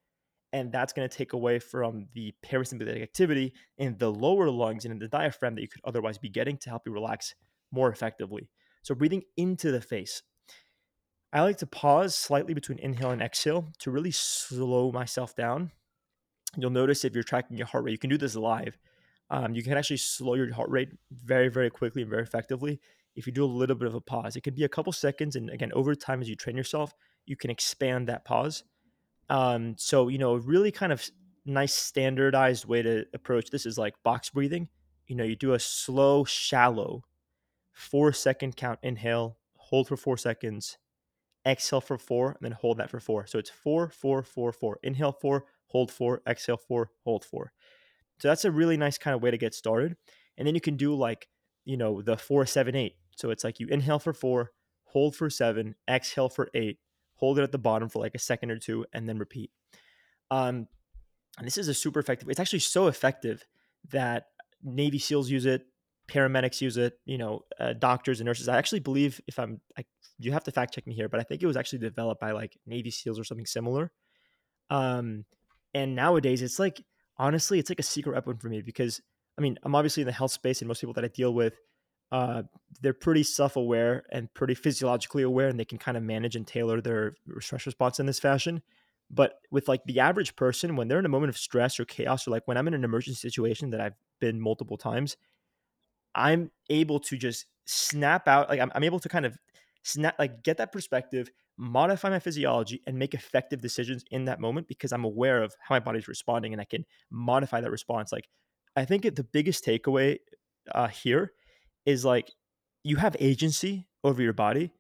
and that's gonna take away from the parasympathetic activity in the lower lungs and in the diaphragm that you could otherwise be getting to help you relax more effectively. So breathing into the face. I like to pause slightly between inhale and exhale to really slow myself down. You'll notice if you're tracking your heart rate, you can do this live. Um, you can actually slow your heart rate very, very quickly and very effectively if you do a little bit of a pause. It could be a couple seconds, and again, over time as you train yourself, you can expand that pause. Um, so you know, a really kind of nice standardized way to approach this is like box breathing. You know, you do a slow, shallow, four second count inhale, hold for four seconds, exhale for four, and then hold that for four. So it's four, four, four, four. Inhale four, hold four, exhale four, hold four. So that's a really nice kind of way to get started. And then you can do like, you know, the four, seven, eight. So it's like you inhale for four, hold for seven, exhale for eight, hold it at the bottom for like a second or two, and then repeat. Um, and this is a super effective. It's actually so effective that Navy SEALs use it, paramedics use it, you know, uh, doctors and nurses. I actually believe, if I'm, I, you have to fact check me here, but I think it was actually developed by like Navy SEALs or something similar. Um, and nowadays it's like honestly, it's like a secret weapon for me because I mean, I'm obviously in the health space, and most people that I deal with, uh, they're pretty self-aware and pretty physiologically aware, and they can kind of manage and tailor their stress response in this fashion. But with like the average person, when they're in a moment of stress or chaos, or like when I'm in an emergency situation that I've been multiple times, I'm able to just snap out. Like I'm, I'm able to kind of snap, like get that perspective, modify my physiology, and make effective decisions in that moment because I'm aware of how my body's responding, and I can modify that response. Like I think the biggest takeaway uh, here is like you have agency over your body.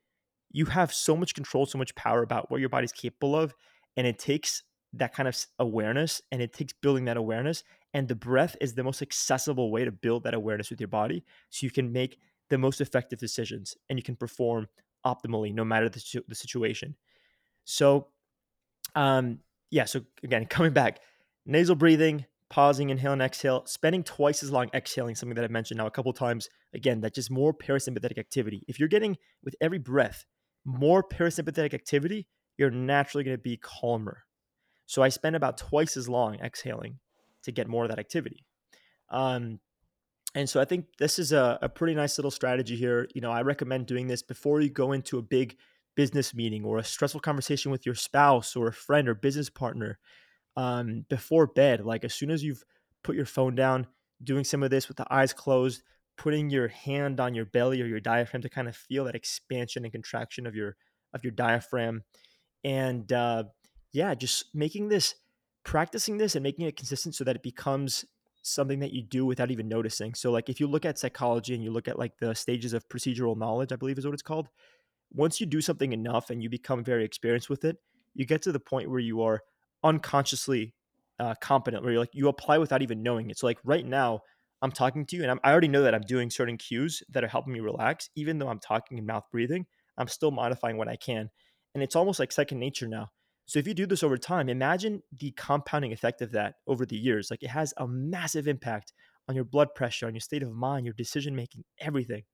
You have so much control, so much power about what your body's capable of, and it takes that kind of awareness and it takes building that awareness and the breath is the most accessible way to build that awareness with your body so you can make the most effective decisions and you can perform optimally no matter the, the situation so um yeah so again coming back nasal breathing pausing inhale and exhale spending twice as long exhaling something that i've mentioned now a couple times again that's just more parasympathetic activity if you're getting with every breath more parasympathetic activity you're naturally going to be calmer. So I spend about twice as long exhaling to get more of that activity. Um, and so I think this is a, a pretty nice little strategy here. You know, I recommend doing this before you go into a big business meeting or a stressful conversation with your spouse or a friend or business partner um, before bed. Like as soon as you've put your phone down, doing some of this with the eyes closed, putting your hand on your belly or your diaphragm to kind of feel that expansion and contraction of your of your diaphragm and uh, yeah, just making this, practicing this, and making it consistent so that it becomes something that you do without even noticing. So, like if you look at psychology and you look at like the stages of procedural knowledge, I believe is what it's called. Once you do something enough and you become very experienced with it, you get to the point where you are unconsciously uh, competent, where you're like you apply without even knowing it. So, like right now, I'm talking to you, and I'm, I already know that I'm doing certain cues that are helping me relax, even though I'm talking and mouth breathing. I'm still modifying what I can and it's almost like second nature now. So if you do this over time, imagine the compounding effect of that over the years. Like it has a massive impact on your blood pressure, on your state of mind, your decision making, everything.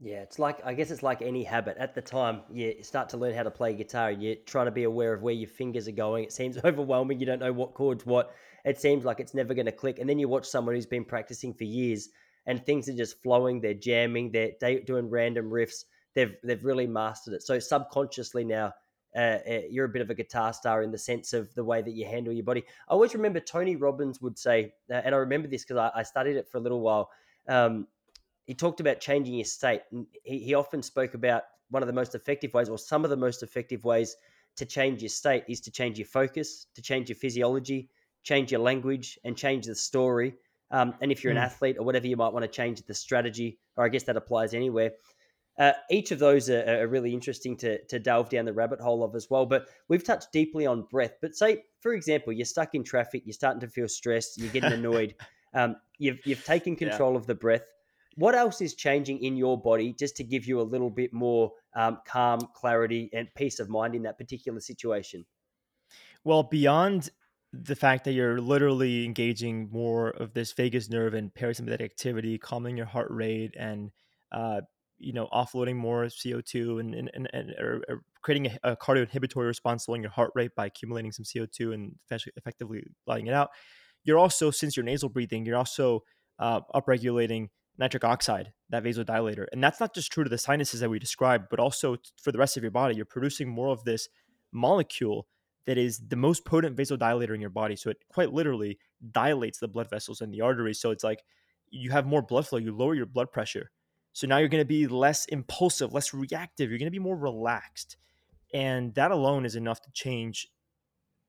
Yeah, it's like I guess it's like any habit. At the time, you start to learn how to play guitar, and you try to be aware of where your fingers are going. It seems overwhelming. You don't know what chords what. It seems like it's never going to click. And then you watch someone who's been practicing for years, and things are just flowing. They're jamming. They're doing random riffs they've they've really mastered it. So subconsciously now, uh, uh, you're a bit of a guitar star in the sense of the way that you handle your body. I always remember Tony Robbins would say, uh, and I remember this because I, I, studied it for a little while. Um, he talked about changing your state, and he, he often spoke about one of the most effective ways, or some of the most effective ways to change your state, is to change your focus, to change your physiology, change your language, and change the story. Um, and if you're an mm. athlete or whatever, you might want to change the strategy, or I guess that applies anywhere. Uh, each of those are, are, really interesting to, to delve down the rabbit hole of as well. But we've touched deeply on breath. But say, for example, you're stuck in traffic, you're starting to feel stressed, you're getting annoyed. um, you've you've taken control yeah. of the breath. What else is changing in your body just to give you a little bit more um, calm, clarity, and peace of mind in that particular situation? Well, beyond the fact that you're literally engaging more of this vagus nerve and parasympathetic activity, calming your heart rate, and uh, you know offloading more CO2 and and, and, and or, or creating a, a cardio inhibitory response, slowing your heart rate by accumulating some CO2 and effectively letting it out. You're also since you're nasal breathing, you're also uh, upregulating nitric oxide, that vasodilator, and that's not just true to the sinuses that we described, but also for the rest of your body. You're producing more of this molecule that is the most potent vasodilator in your body. So it quite literally dilates the blood vessels and the arteries. So it's like you have more blood flow, you lower your blood pressure so now you're going to be less impulsive, less reactive. You're going to be more relaxed. and that alone is enough to change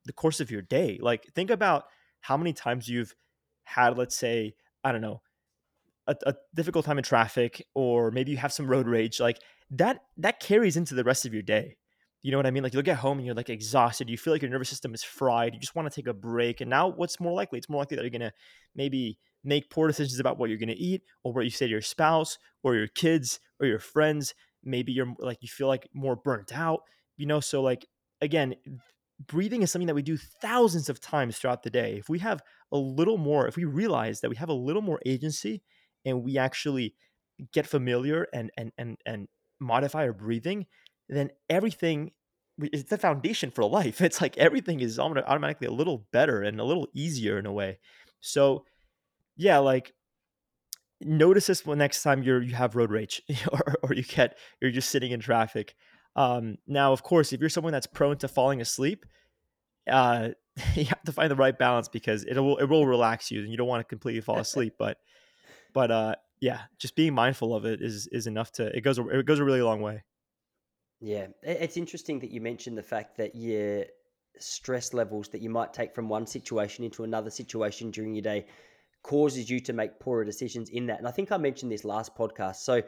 the course of your day. Like think about how many times you've had, let's say, I don't know, a, a, difficult time in traffic, or maybe you have some road rage. Like that, that carries into the rest of your day. You know what I mean? Like you get home and you're like exhausted. You feel like your nervous system is fried. You just want to take a break. And now, what's more likely? It's more likely that you're gonna maybe make poor decisions about what you're gonna eat, or what you say to your spouse, or your kids, or your friends. Maybe you're like you feel like more burnt out. You know, so like again, breathing is something that we do thousands of times throughout the day. If we have a little more, if we realize that we have a little more agency and we actually get familiar and and and and modify our breathing, then everything it's the foundation for life. It's like everything is automatically a little better and a little easier in a way. So yeah, like notice this when next time you're you have road rage or, or you get you're just sitting in traffic um, now, of course, if you're someone that's prone to falling asleep, uh, you have to find the right balance because it will it will relax you, and you don't want to completely fall asleep. but but uh, yeah, just being mindful of it is is enough to it goes it goes a really long way. Yeah, it's interesting that you mentioned the fact that your stress levels that you might take from one situation into another situation during your day causes you to make poorer decisions in that. And I think I mentioned this last podcast. So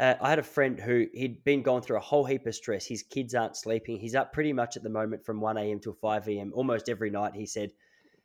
uh, I had a friend who he'd been going through a whole heap of stress. His kids aren't sleeping. He's up pretty much at the moment from 1 a.m. till 5 a.m. almost every night, he said.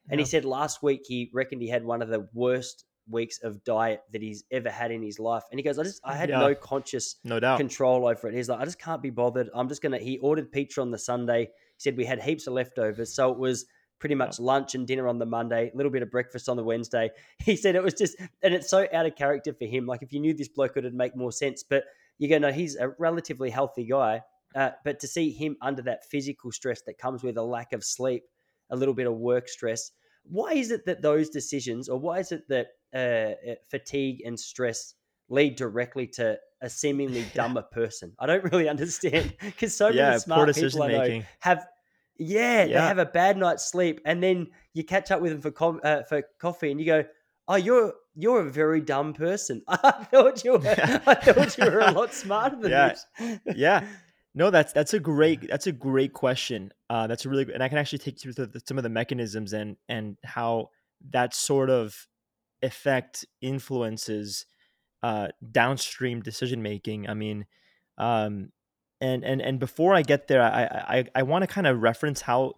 And he said last week he reckoned he had one of the worst weeks of diet that he's ever had in his life. And he goes, I just I had yeah. no conscious no doubt. control over it. He's like, I just can't be bothered. I'm just gonna he ordered pizza on the Sunday. He said we had heaps of leftovers. So it was pretty much lunch and dinner on the Monday, a little bit of breakfast on the Wednesday. He said it was just, and it's so out of character for him. Like if you knew this bloke, it would make more sense. But you go, no, he's a relatively healthy guy. Uh, but to see him under that physical stress that comes with a lack of sleep, a little bit of work stress, why is it that those decisions, or why is it that uh, uh fatigue and stress lead directly to a seemingly dumber person? I don't really understand because so yeah, many smart people I know have yeah, yeah, they have a bad night's sleep, and then you catch up with them for com- uh, for coffee, and you go, "Oh, you're you're a very dumb person. I thought you were, I thought you were a lot smarter than yeah. this." yeah, no, that's that's a great that's a great question. Uh, that's a really and I can actually take you through the, some of the mechanisms and and how that sort of effect influences uh, downstream decision making. I mean, um, and and and before I get there, I I, I want to kind of reference how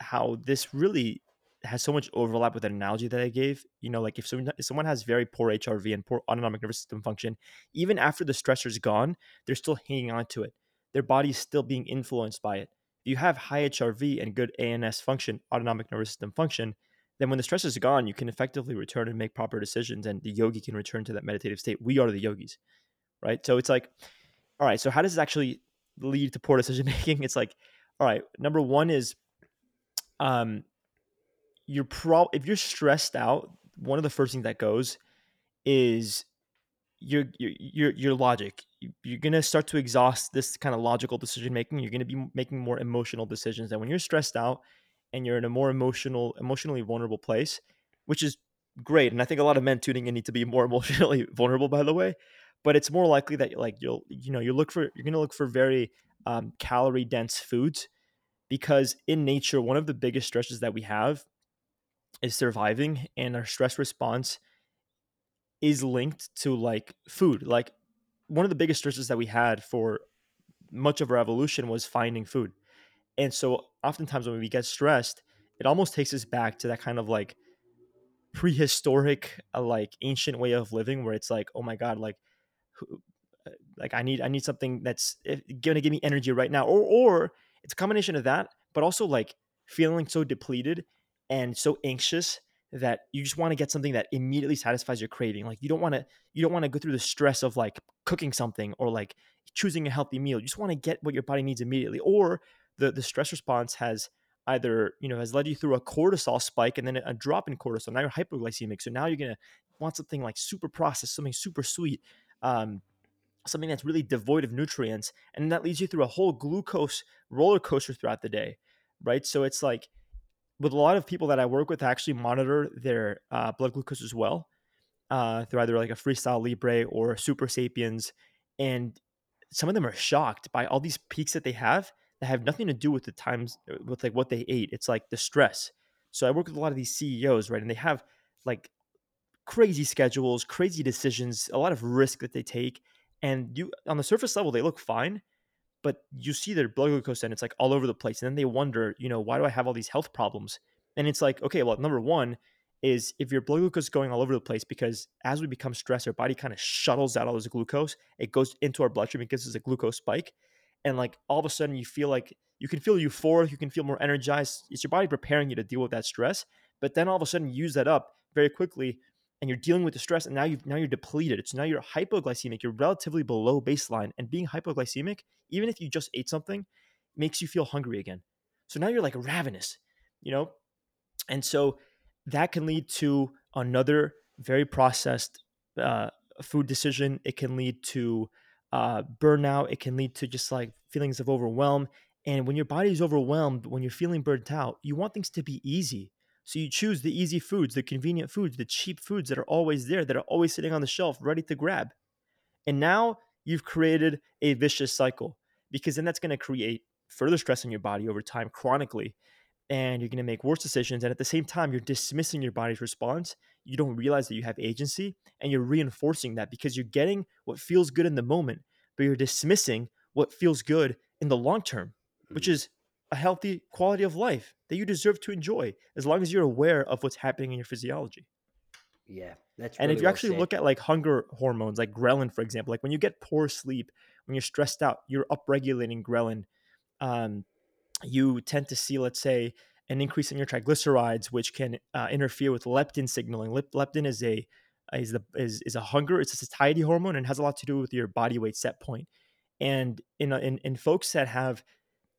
how this really has so much overlap with that analogy that I gave. You know, like if someone if someone has very poor HRV and poor autonomic nervous system function, even after the stressor's gone, they're still hanging on to it. Their body's still being influenced by it. If you have high HRV and good ANS function, autonomic nervous system function, then when the stress is gone, you can effectively return and make proper decisions, and the yogi can return to that meditative state. We are the yogis, right? So it's like all right, so how does this actually lead to poor decision making? It's like, all right, number one is um you're pro if you're stressed out, one of the first things that goes is your your your, your logic. You're gonna start to exhaust this kind of logical decision making. You're gonna be making more emotional decisions. And when you're stressed out and you're in a more emotional, emotionally vulnerable place, which is great. And I think a lot of men tuning in need to be more emotionally vulnerable, by the way but it's more likely that like you'll you know you look for you're going to look for very um, calorie dense foods because in nature one of the biggest stresses that we have is surviving and our stress response is linked to like food. Like one of the biggest stresses that we had for much of our evolution was finding food. And so oftentimes when we get stressed it almost takes us back to that kind of like prehistoric uh, like ancient way of living where it's like oh my god like like I need I need something that's eh, going to give me energy right now, or or it's a combination of that, but also like feeling so depleted and so anxious that you just want to get something that immediately satisfies your craving. Like you don't want to you don't want to go through the stress of like cooking something or like choosing a healthy meal. You just want to get what your body needs immediately. Or the the stress response has either you know has led you through a cortisol spike and then a drop in cortisol. Now you're hypoglycemic, so now you're gonna want something like super processed, something super sweet um, something that's really devoid of nutrients, and that leads you through a whole glucose roller coaster throughout the day, right? So it's like with a lot of people that I work with, I actually monitor their uh, blood glucose as well uh, through either like a Freestyle Libre or Supersapiens, and some of them are shocked by all these peaks that they have that have nothing to do with the times with like what they ate. It's like the stress. So I work with a lot of these CEOs, right? And they have like crazy schedules, crazy decisions, a lot of risk that they take. And you on the surface level, they look fine, but you see their blood glucose and it's like all over the place. And then they wonder, you know, why do I have all these health problems? And it's like, okay, well, number one is if your blood glucose is going all over the place because as we become stressed, our body kind of shuttles out all this glucose. It goes into our bloodstream, it gives us a glucose spike. And like all of a sudden you feel like you can feel euphoric, you can feel more energized. It's your body preparing you to deal with that stress. But then all of a sudden you use that up very quickly and you're dealing with the stress and now you've now you're depleted. So now you're hypoglycemic, you're relatively below baseline. And being hypoglycemic, even if you just ate something, makes you feel hungry again. So now you're like ravenous, you know? And so that can lead to another very processed uh, food decision. It can lead to uh, burnout. It can lead to just like feelings of overwhelm. And when your body is overwhelmed, when you're feeling burnt out, you want things to be easy. So you choose the easy foods, the convenient foods, the cheap foods that are always there, that are always sitting on the shelf, ready to grab. And now you've created a vicious cycle because then that's going to create further stress on your body over time chronically. And you're going to make worse decisions. And at the same time, you're dismissing your body's response. You don't realize that you have agency and you're reinforcing that because you're getting what feels good in the moment, but you're dismissing what feels good in the long term, which mm. is a healthy quality of life that you deserve to enjoy as long as you're aware of what's happening in your physiology. Yeah, that's and really if you well actually said. look at like hunger hormones, like ghrelin, for example, like when you get poor sleep, when you're stressed out, you're upregulating ghrelin. Um, you tend to see, let's say, an increase in your triglycerides, which can uh, interfere with leptin signaling. Lep- leptin is a is the is, is a hunger, it's a satiety hormone, and has a lot to do with your body weight set point. And in in in folks that have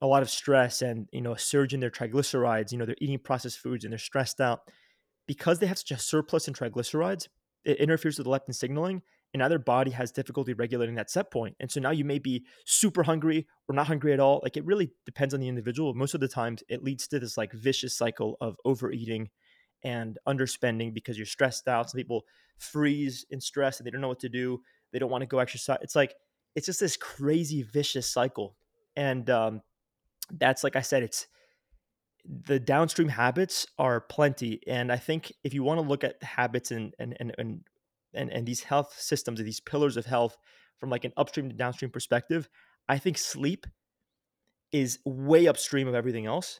a lot of stress and you know a surge in their triglycerides, you know they're eating processed foods and they're stressed out because they have such a surplus in triglycerides. It interferes with the leptin signaling, and now their body has difficulty regulating that set point. And so now you may be super hungry or not hungry at all. Like it really depends on the individual. Most of the times, it leads to this like vicious cycle of overeating and underspending because you're stressed out. Some people freeze in stress and they don't know what to do. They don't want to go exercise. It's like it's just this crazy vicious cycle. And um, that's like I said, it's the downstream habits are plenty. And I think if you want to look at the habits and and and and and, and these health systems and these pillars of health from like an upstream to downstream perspective, I think sleep is way upstream of everything else.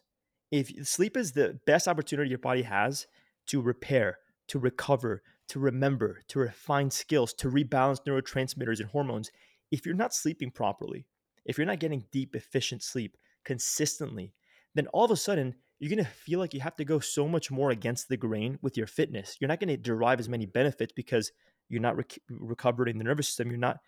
If sleep is the best opportunity your body has to repair, to recover, to remember, to refine skills, to rebalance neurotransmitters and hormones, if you're not sleeping properly, if you're not getting deep, efficient sleep, consistently, then all of a sudden you're going to feel like you have to go so much more against the grain with your fitness. You're not going to derive as many benefits because you're not rec- recovering the nervous system. You're not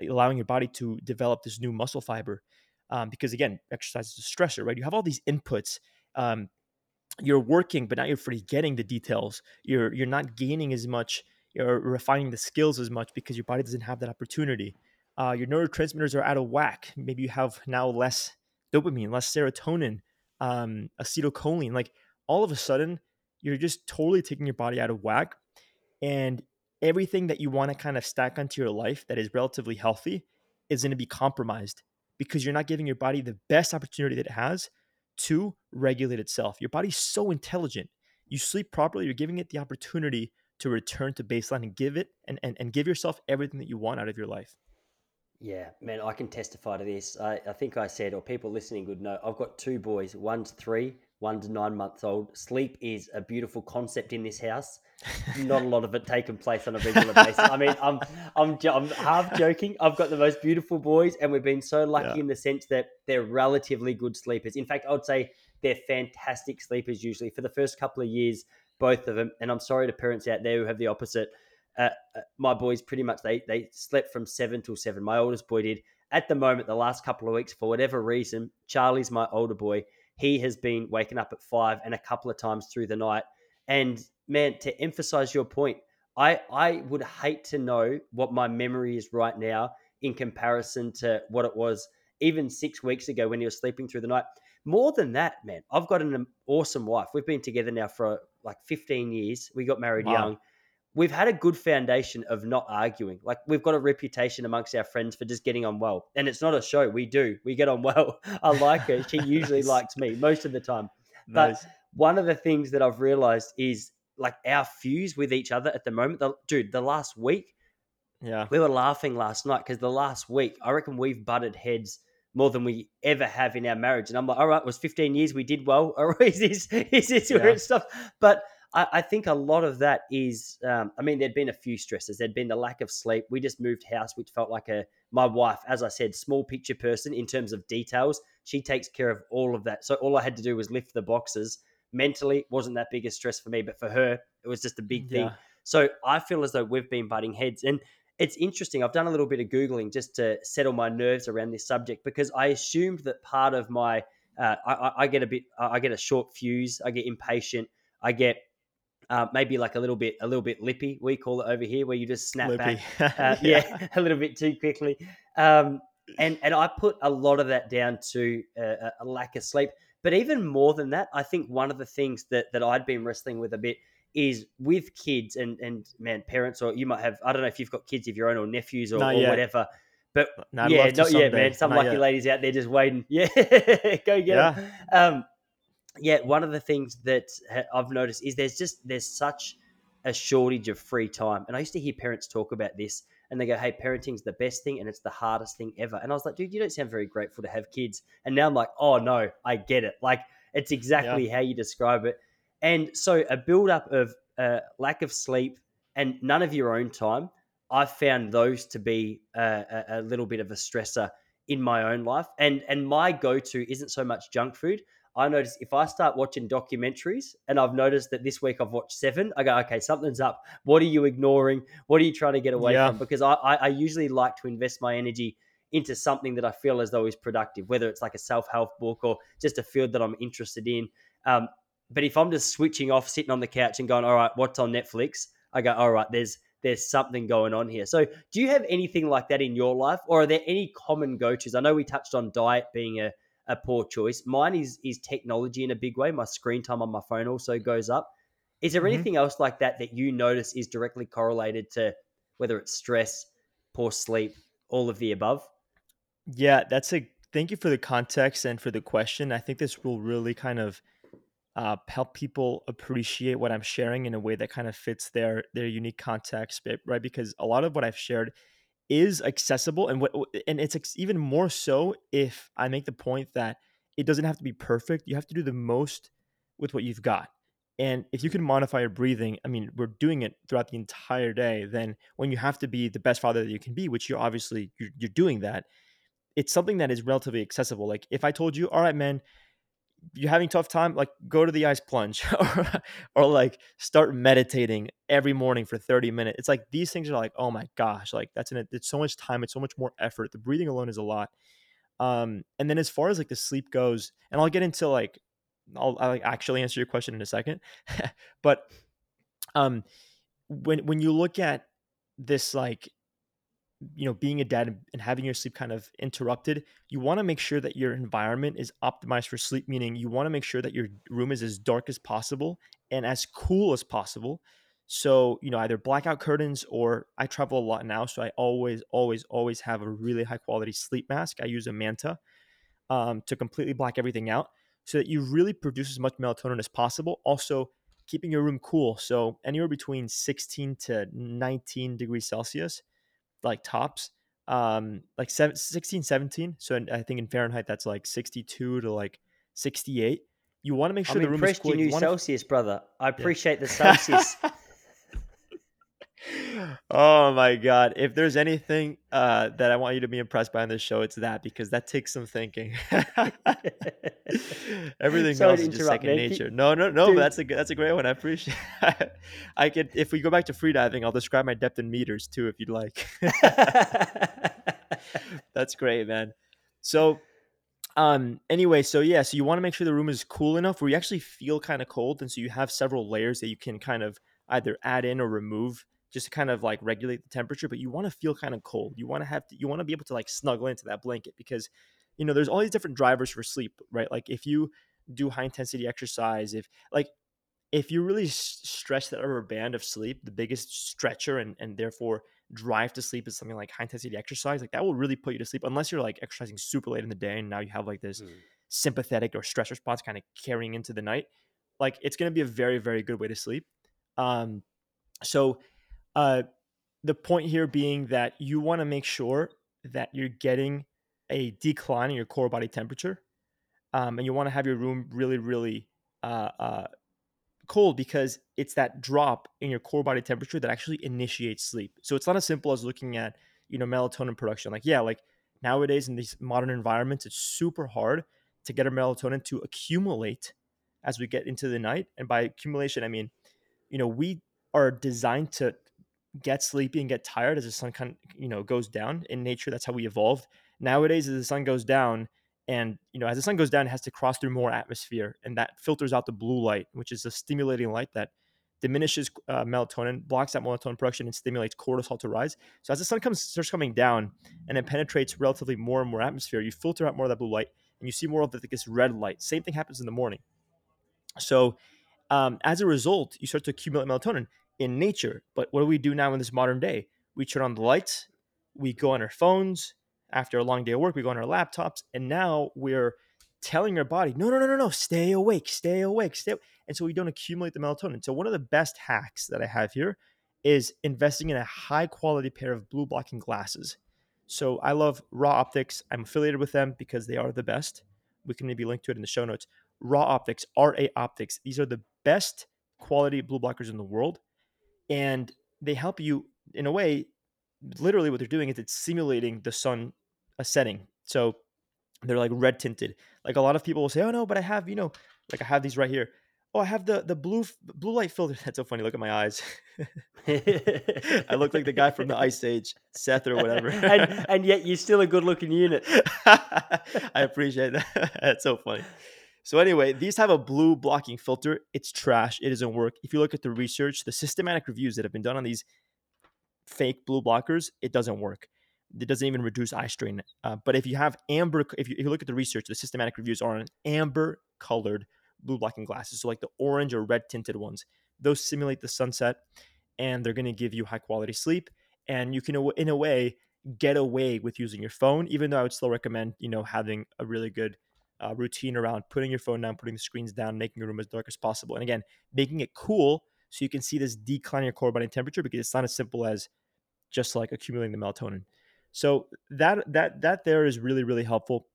allowing your body to develop this new muscle fiber. Um, because again, exercise is a stressor, right? You have all these inputs. Um, you're working, but now you're forgetting the details. You're you're not gaining as much. You're refining the skills as much because your body doesn't have that opportunity. Uh, your neurotransmitters are out of whack. Maybe you have now less dopamine, less serotonin, um, acetylcholine. Like all of a sudden, you're just totally taking your body out of whack. And everything that you want to kind of stack onto your life that is relatively healthy is going to be compromised because you're not giving your body the best opportunity that it has to regulate itself. Your body's so intelligent. You sleep properly, you're giving it the opportunity to return to baseline and give it and, and, and give yourself everything that you want out of your life. Yeah, man, I can testify to this. I, I think I said, or people listening would know, I've got two boys. One's three, one's nine months old. Sleep is a beautiful concept in this house. Not a lot of it taking place on a regular basis. I mean, I'm, I'm, I'm half joking. I've got the most beautiful boys, and we've been so lucky yeah. in the sense that they're relatively good sleepers. In fact, I would say they're fantastic sleepers usually. For the first couple of years, both of them, and I'm sorry to parents out there who have the opposite uh, uh, my boys pretty much they they slept from seven till seven. My oldest boy did. At the moment, the last couple of weeks, for whatever reason, Charlie's my older boy. He has been waking up at five and a couple of times through the night. And man, to emphasize your point, I I would hate to know what my memory is right now in comparison to what it was even six weeks ago when he was sleeping through the night. More than that, man, I've got an awesome wife. We've been together now for like 15 years. We got married wow. young we've had a good foundation of not arguing. Like we've got a reputation amongst our friends for just getting on well. And it's not a show. We do. We get on well. I like her. She usually likes me most of the time. Nice. But one of the things that I've realized is like our fuse with each other at the moment. The, dude, the last week, Yeah. we were laughing last night because the last week, I reckon we've butted heads more than we ever have in our marriage. And I'm like, all right, it was 15 years, we did well. Or is this, is this where Yeah. it stops? But I, I think a lot of that is, um, I mean, there'd been a few stresses. There'd been the lack of sleep. We just moved house, which felt like a, my wife, as I said, small picture person in terms of details. She takes care of all of that. So all I had to do was lift the boxes. Mentally, wasn't that big a stress for me, but for her, it was just a big thing. Yeah. So I feel as though we've been butting heads. And it's interesting. I've done a little bit of Googling just to settle my nerves around this subject because I assumed that part of my, uh, I, I- I get a bit, I get a short fuse, I get impatient, I get uh, maybe like a little bit, a little bit lippy, we call it over here, where you just snap back uh, yeah. a little bit too quickly. Um, and and I put a lot of that down to uh, a- a lack of sleep. But even more than that, I think one of the things that that I'd been wrestling with a bit is with kids and and man, parents, or you might have I don't know if you've got kids of your own or nephews or, or whatever. But I'd yeah, not yet, man. Some Not lucky yet. ladies out there just waiting. Yeah, go get Yeah. them. Um, yeah, one of the things that I've noticed is there's just there's such a shortage of free time, and I used to hear parents talk about this, and they go, "Hey, parenting's the best thing, and it's the hardest thing ever." And I was like, "Dude, you don't sound very grateful to have kids." And now I'm like, "Oh no, I get it. Like it's exactly how you describe it." And so a build up of uh, lack of sleep and none of your own time, I found those to be uh, a, a little bit of a stressor in my own life. And and my go to isn't so much junk food. I notice if I start watching documentaries and I've noticed that this week I've watched seven, I go, okay, something's up. What are you ignoring? What are you trying to get away Yeah. from? Because I, I, I usually like to invest my energy into something that I feel as though is productive, whether it's like a self help book or just a field that I'm interested in. Um, but if I'm just switching off, sitting on the couch and going, all right, what's on Netflix? I go, all right, there's there's something going on here. So, do you have anything like that in your life, or are there any common go tos? I know we touched on diet being a, a poor choice. Mine is is technology in a big way. My screen time on my phone also goes up. Is there Mhm. anything else like that that you notice is directly correlated to whether it's stress, poor sleep, all of the above? Yeah, that's a thank you for the context and for the question. I think this will really kind of uh, help people appreciate what I'm sharing in a way that kind of fits their their unique context, right? Because a lot of what I've shared is accessible, and what and it's even more so if I make the point that it doesn't have to be perfect. You have to do the most with what you've got. And if you can modify your breathing, I mean, we're doing it throughout the entire day. Then when you have to be the best father that you can be, which you're obviously you're, you're doing that, it's something that is relatively accessible. Like if I told you, all right, man, you're having tough time, like go to the ice plunge or, or like start meditating every morning for 30 minutes. It's like these things are like, oh my gosh, like that's an it's so much time, it's so much more effort. The breathing alone is a lot. Um, and then as far as like the sleep goes, and I'll get into like I'll, I'll like actually answer your question in a second. but um when when you look at this like you know being a dad and- having your sleep kind of interrupted you want to make sure that your environment is optimized for sleep meaning you want to make sure that your room is as dark as possible and as cool as possible. So you know either blackout curtains or i travel a lot now so i always always always have a really high quality sleep mask. I use a manta um, to completely black everything out so that you really produce as much melatonin as possible. Also keeping your room cool so anywhere between 16 to 19 degrees celsius like tops um like seven, 16 17 so in- i think in fahrenheit that's like 62 to like 68 you want to make sure I'm the room is cool you you Celsius, brother. I appreciate the Celsius. Oh my god if there's anything uh that i want you to be impressed by on this show it's that because that takes some thinking everything Sorry else is just second. Keep- nature no no no Dude. but that's a that's a great one i appreciate i could if we go back to freediving i'll describe my depth in meters too if you'd like That's great, man. So, um, anyway, so yeah, so you want to make sure the room is cool enough where you actually feel kind of cold, and so you have several layers that you can kind of either add in or remove just to kind of like regulate the temperature. But you want to feel kind of cold. You want to have to, you want to be able to like snuggle into that blanket because you know there's all these different drivers for sleep, right? Like if you do high intensity exercise, if like if you really stretch that rubber band of sleep, the biggest stretcher and, and therefore drive to sleep is something like high intensity exercise. Like that will really put you to sleep unless you're like exercising super late in the day and now you have like this mm. sympathetic or stress response kind of carrying into the night. Like it's going to be a very, very good way to sleep. Um, so, uh, the point here being that you want to make sure that you're getting a decline in your core body temperature. Um, and you want to have your room really, really uh, uh, cold because it's that drop in your core body temperature that actually initiates sleep. So it's not as simple as looking at, you know, melatonin production. Like, yeah, like nowadays in these modern environments, it's super hard to get our melatonin to accumulate as we get into the night. And by accumulation, I mean, you know, we are designed to get sleepy and get tired as the sun kind of, you know, goes down in nature. That's how we evolved. Nowadays, as the sun goes down, and you know, as the sun goes down, it has to cross through more atmosphere, and that filters out the blue light, which is a stimulating light that diminishes uh, melatonin, blocks that melatonin production, and stimulates cortisol to rise. So as the sun comes starts coming down and it penetrates relatively more and more atmosphere, you filter out more of that blue light, and you see more of the, this red light. Same thing happens in the morning. So um, as a result, you start to accumulate melatonin in nature. But what do we do now in this modern day? We turn on the lights, we go on our phones. After a long day of work, we go on our laptops, and now we're telling our body, no, no, no, no, no, stay awake, stay awake, stay. And so we don't accumulate the melatonin. So one of the best hacks that I have here is investing in a high quality pair of blue blocking glasses. So I love Ra Optics. I'm affiliated with them because they are the best. We can maybe link to it in the show notes. Ra Optics, RA Optics. These are the best quality blue blockers in the world and they help you in a way literally what they're doing is it's simulating the sun a setting. So they're like red tinted. Like a lot of people will say oh no but i have you know like i have these right here. Oh i have the the blue blue light filter. That's so funny look at my eyes. I look like the guy from the ice age seth or whatever. And, and yet you're still a good looking unit. I appreciate that. That's so funny so anyway, these have a blue blocking filter. It's trash. It doesn't work. If you look at the research, the systematic reviews that have been done on these fake blue blockers, it doesn't work. It doesn't even reduce eye strain. Uh, but if you have amber, if you, if you look at the research, the systematic reviews are on amber colored blue blocking glasses. So like the orange or red tinted ones, those simulate the sunset, and they're going to give you high quality sleep. And you can, in a way, get away with using your phone. Even though I would still recommend, you know, having a really good uh, routine around putting your phone down, putting the screens down, making your room as dark as possible. And again, making it cool so you can see this decline in your core body temperature because it's not as simple as just like accumulating the melatonin. So that that that there is really really helpful.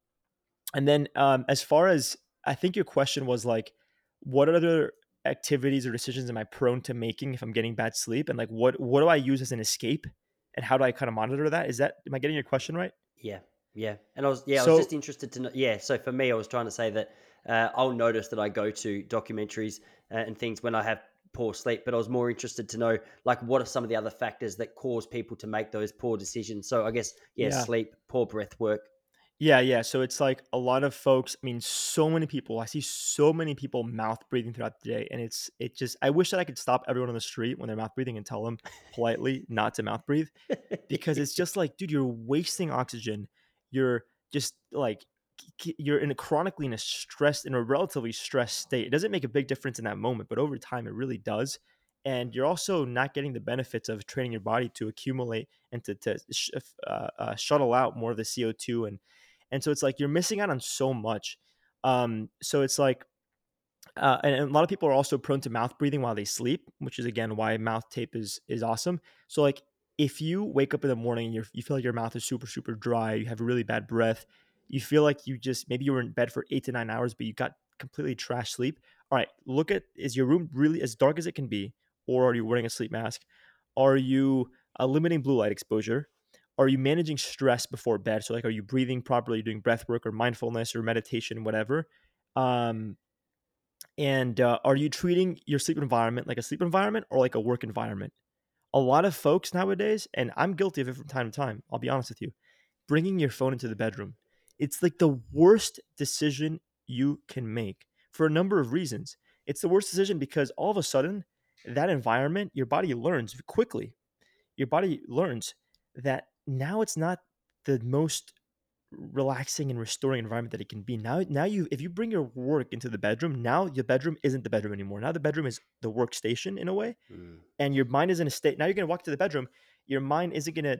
And then um, as far as I think your question was like, what other activities or decisions am I prone to making if I'm getting bad sleep, and like what what do I use as an escape, and how do I kind of monitor that? Is that am I getting your question right? Yeah, yeah, and I was yeah, so, I was just interested to know. Yeah, so for me, I was trying to say that uh, I'll notice that I go to documentaries uh, and things when I have poor sleep, but I was more interested to know like what are some of the other factors that cause people to make those poor decisions. So I guess yeah, yeah. sleep, poor breath work. Yeah, yeah. So it's like a lot of folks. I mean, so many people. I see so many people mouth breathing throughout the day, and it's it just. I wish that I could stop everyone on the street when they're mouth breathing and tell them politely not to mouth breathe, because it's just like, dude, you're wasting oxygen you're just like you're in a chronically in a stressed in a relatively stressed state. It doesn't make a big difference in that moment but over time it really does. And you're also not getting the benefits of training your body to accumulate and to, to uh, uh, shuttle out more of the co2 and and so it's like you're missing out on so much. Um, so it's like uh, and, and, a lot of people are also prone to mouth breathing while they sleep which is again why mouth tape is is awesome. So like if you wake up in the morning and you feel like your mouth is super super dry, you have a really bad breath, you feel like you just maybe you were in bed for eight to nine hours, but you got completely trash sleep. All right, look at is your room really as dark as it can be, or are you wearing a sleep mask? Are you limiting blue light exposure? Are you managing stress before bed? So like, are you breathing properly, doing breath work or mindfulness or meditation, whatever? Um, and uh, are you treating your sleep environment like a sleep environment or like a work environment? A lot of folks nowadays, and I'm guilty of it from time to time, I'll be honest with you, bringing your phone into the bedroom. It's like the worst decision you can make for a number of reasons. It's the worst decision because all of a sudden, that environment, your body learns quickly. Your body learns that now it's not the most relaxing and restoring environment that it can be. Now, now you if you bring your work into the bedroom, now your bedroom isn't the bedroom anymore. Now the bedroom is the workstation in a way, Mm. and your mind is in a state. Now you're gonna walk to the bedroom. Your mind isn't gonna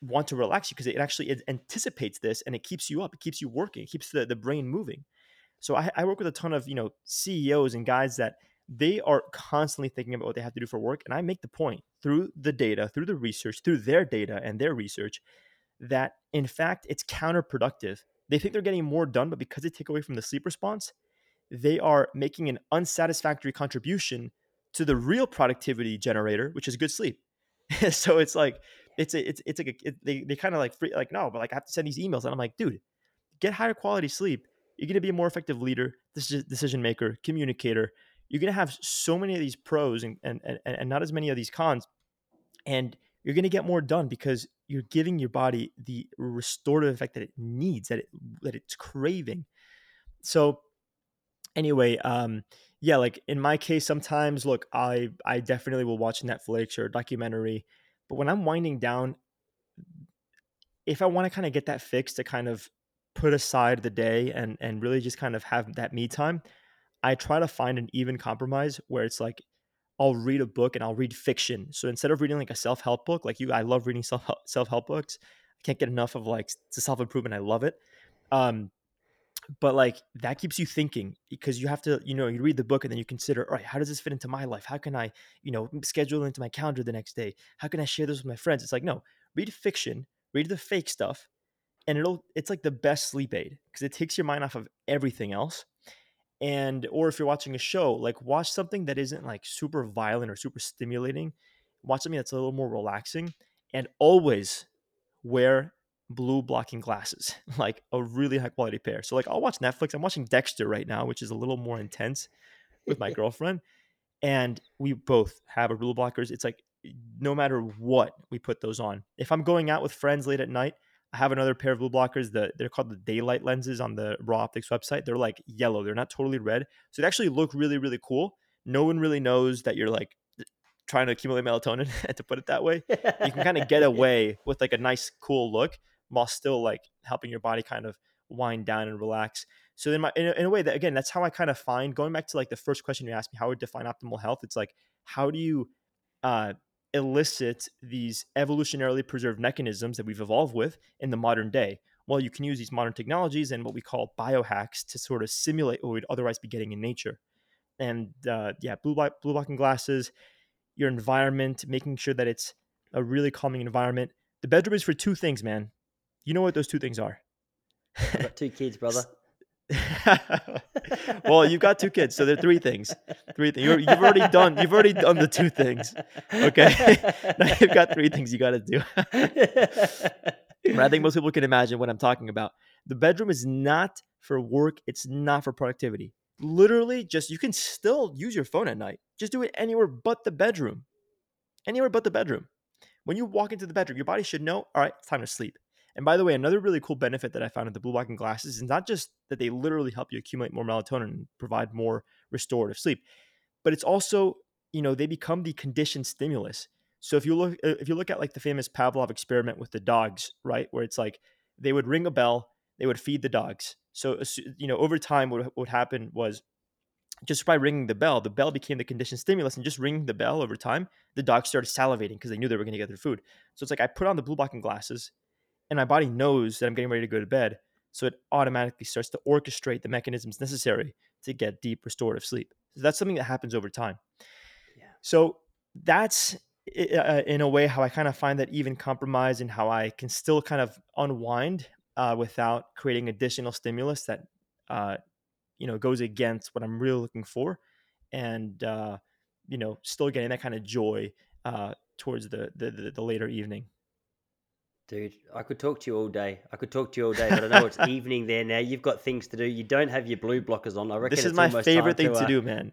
want to relax you because it actually it anticipates this and it keeps you up. It keeps you working. It keeps the, the brain moving. So I, I work with a ton of you know CEOs and guys that they are constantly thinking about what they have to do for work, and I make the point through the data, through the research, through their data and their research that in fact it's counterproductive. They think they're getting more done, but because they take away from the sleep response, they are making an unsatisfactory contribution to the real productivity generator, which is good sleep. so it's like it's a, it's it's like a, it, they they kind of like free, like no, but like I have to send these emails, and I'm like, dude, get higher quality sleep. You're gonna be a more effective leader, deci- decision maker, communicator. You're gonna have so many of these pros and and and, and not as many of these cons, and you're gonna get more done because you're giving your body the restorative effect that it needs, that it that it's craving. So anyway, um, yeah, like in my case, sometimes look, I I definitely will watch Netflix or a documentary, but when I'm winding down, if I want to kind of get that fix to kind of put aside the day and and really just kind of have that me time, I try to find an even compromise where it's like I'll read a book and I'll read fiction. So instead of reading like a self help book, like you, I love reading self self help books. I can't get enough of like self improvement. I love it. Um, but like that keeps you thinking because you have to you know you read the book and then you consider all right how does this fit into my life how can i you know schedule it into my calendar the next day how can i share this with my friends it's like no read fiction read the fake stuff and it'll it's like the best sleep aid because it takes your mind off of everything else and or if you're watching a show like watch something that isn't like super violent or super stimulating watch something that's a little more relaxing and always wear blue blocking glasses, like a really high quality pair. So like I'll watch Netflix. I'm watching Dexter right now, which is a little more intense with my girlfriend. And we both have our blue blockers. It's like no matter what, we put those on. If I'm going out with friends late at night, I have another pair of blue blockers. The, they're called the daylight lenses on the Ra Optics website. They're like yellow. They're not totally red. So they actually look really, really cool. No one really knows that you're like trying to accumulate melatonin, to put it that way. You can kind of get away with like a nice, cool look while still like helping your body kind of wind down and relax. So then, my in a, in a way that again, that's how I kind of find going back to like the first question you asked me, how would define optimal health? It's like how do you uh, elicit these evolutionarily preserved mechanisms that we've evolved with in the modern day? Well, you can use these modern technologies and what we call biohacks to sort of simulate what we'd otherwise be getting in nature. And uh, yeah, blue light, blue blocking glasses, your environment, making sure that it's a really calming environment. The bedroom is for two things, man. You know what those two things are? I've got two kids, brother. well, you've got two kids, so there are three things. Three things. you have already done. You've already done the two things. Okay, now you've got three things you got to do. I think most people can imagine what I'm talking about. The bedroom is not for work. It's not for productivity. Literally, just you can still use your phone at night. Just do it anywhere but the bedroom. Anywhere but the bedroom. When you walk into the bedroom, your body should know. All right, it's time to sleep. And by the way, another really cool benefit that I found in the blue blocking glasses is not just that they literally help you accumulate more melatonin and provide more restorative sleep, but it's also, you know, they become the conditioned stimulus. So if you look uh, if you look at like the famous Pavlov experiment with the dogs, right, where it's like they would ring a bell, they would feed the dogs. So you know, over time, what would happen was just by ringing the bell, the bell became the conditioned stimulus, and just ringing the bell over time, the dogs started salivating because they knew they were going to get their food. So it's like I put on the blue blocking glasses, and my body knows that I'm getting ready to go to bed. So it automatically starts to orchestrate the mechanisms necessary to get deep restorative sleep. So that's something that happens over time. Yeah. So that's uh, in a way how I kind of find that even compromise and how I can still kind of unwind uh, without creating additional stimulus that uh, you know goes against what I'm really looking for, and uh, you know still getting that kind of joy uh, towards the, the the, the later evening. Dude, I could talk to you all day. I could talk to you all day, but I know it's evening there now. You've got things to do. You don't have your blue blockers on. I reckon this is it's my favorite thing to, uh, do, man.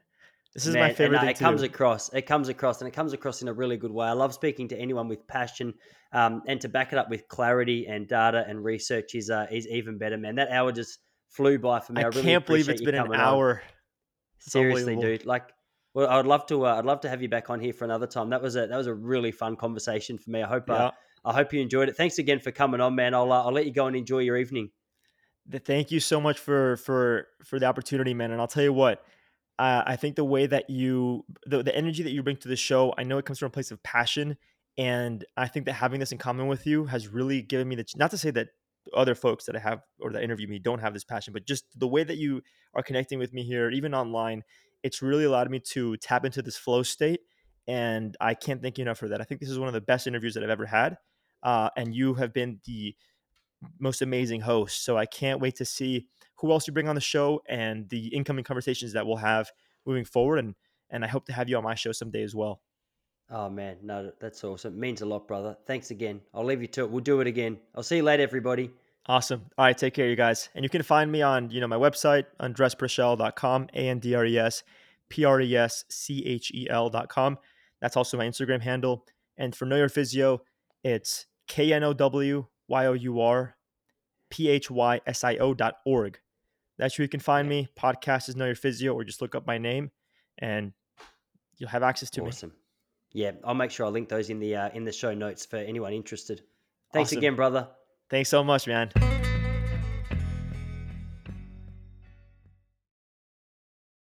This is Man, my and, favorite uh, thing it to comes do. across. It comes across, and it comes across in a really good way. I love speaking to anyone with passion, um, and to back it up with clarity and data and research is uh, is even better, man. That hour just flew by for me. I, I really can't believe it's been an hour. Seriously, dude. Like, well, I'd love to. Uh, I'd love to have you back on here for another time. That was a that was a really fun conversation for me. I hope. Uh, Yeah. I hope you enjoyed it. Thanks again for coming on, man. I'll uh, I'll let you go and enjoy your evening. thank you so much for for for the opportunity, man. And I'll tell you what, uh, I think the way that you the, the energy that you bring to the show, I know it comes from a place of passion, and I think that having this in common with you has really given me the not to say that other folks that I have or that interview me don't have this passion, but just the way that you are connecting with me here, even online, it's really allowed me to tap into this flow state. And I can't thank you enough for that. I think this is one of the best interviews that I've ever had. Uh, and you have been the most amazing host. So I can't wait to see who else you bring on the show and the incoming conversations that we'll have moving forward. And and I hope to have you on my show someday as well. Oh man, no, that's awesome. It means a lot, brother. Thanks again. I'll leave you to it. We'll do it again. I'll see you later, everybody. Awesome. All right, take care, you guys. And you can find me on, you know, my website, andrespreschel.com, A-N-D-R-E-S, P-R-E-S-C-H-E-L.com. That's also my Instagram handle. And for Know Your Physio, it's K-N-O-W-Y-O-U-R P-H-Y-S-I-O dot org. That's where you can find me. Podcast is Know Your Physio, or just look up my name and you'll have access to it. awesome. me. Yeah, I'll make sure I link those in the uh, in the show notes for anyone interested. Thanks awesome. again, brother. Thanks so much, man.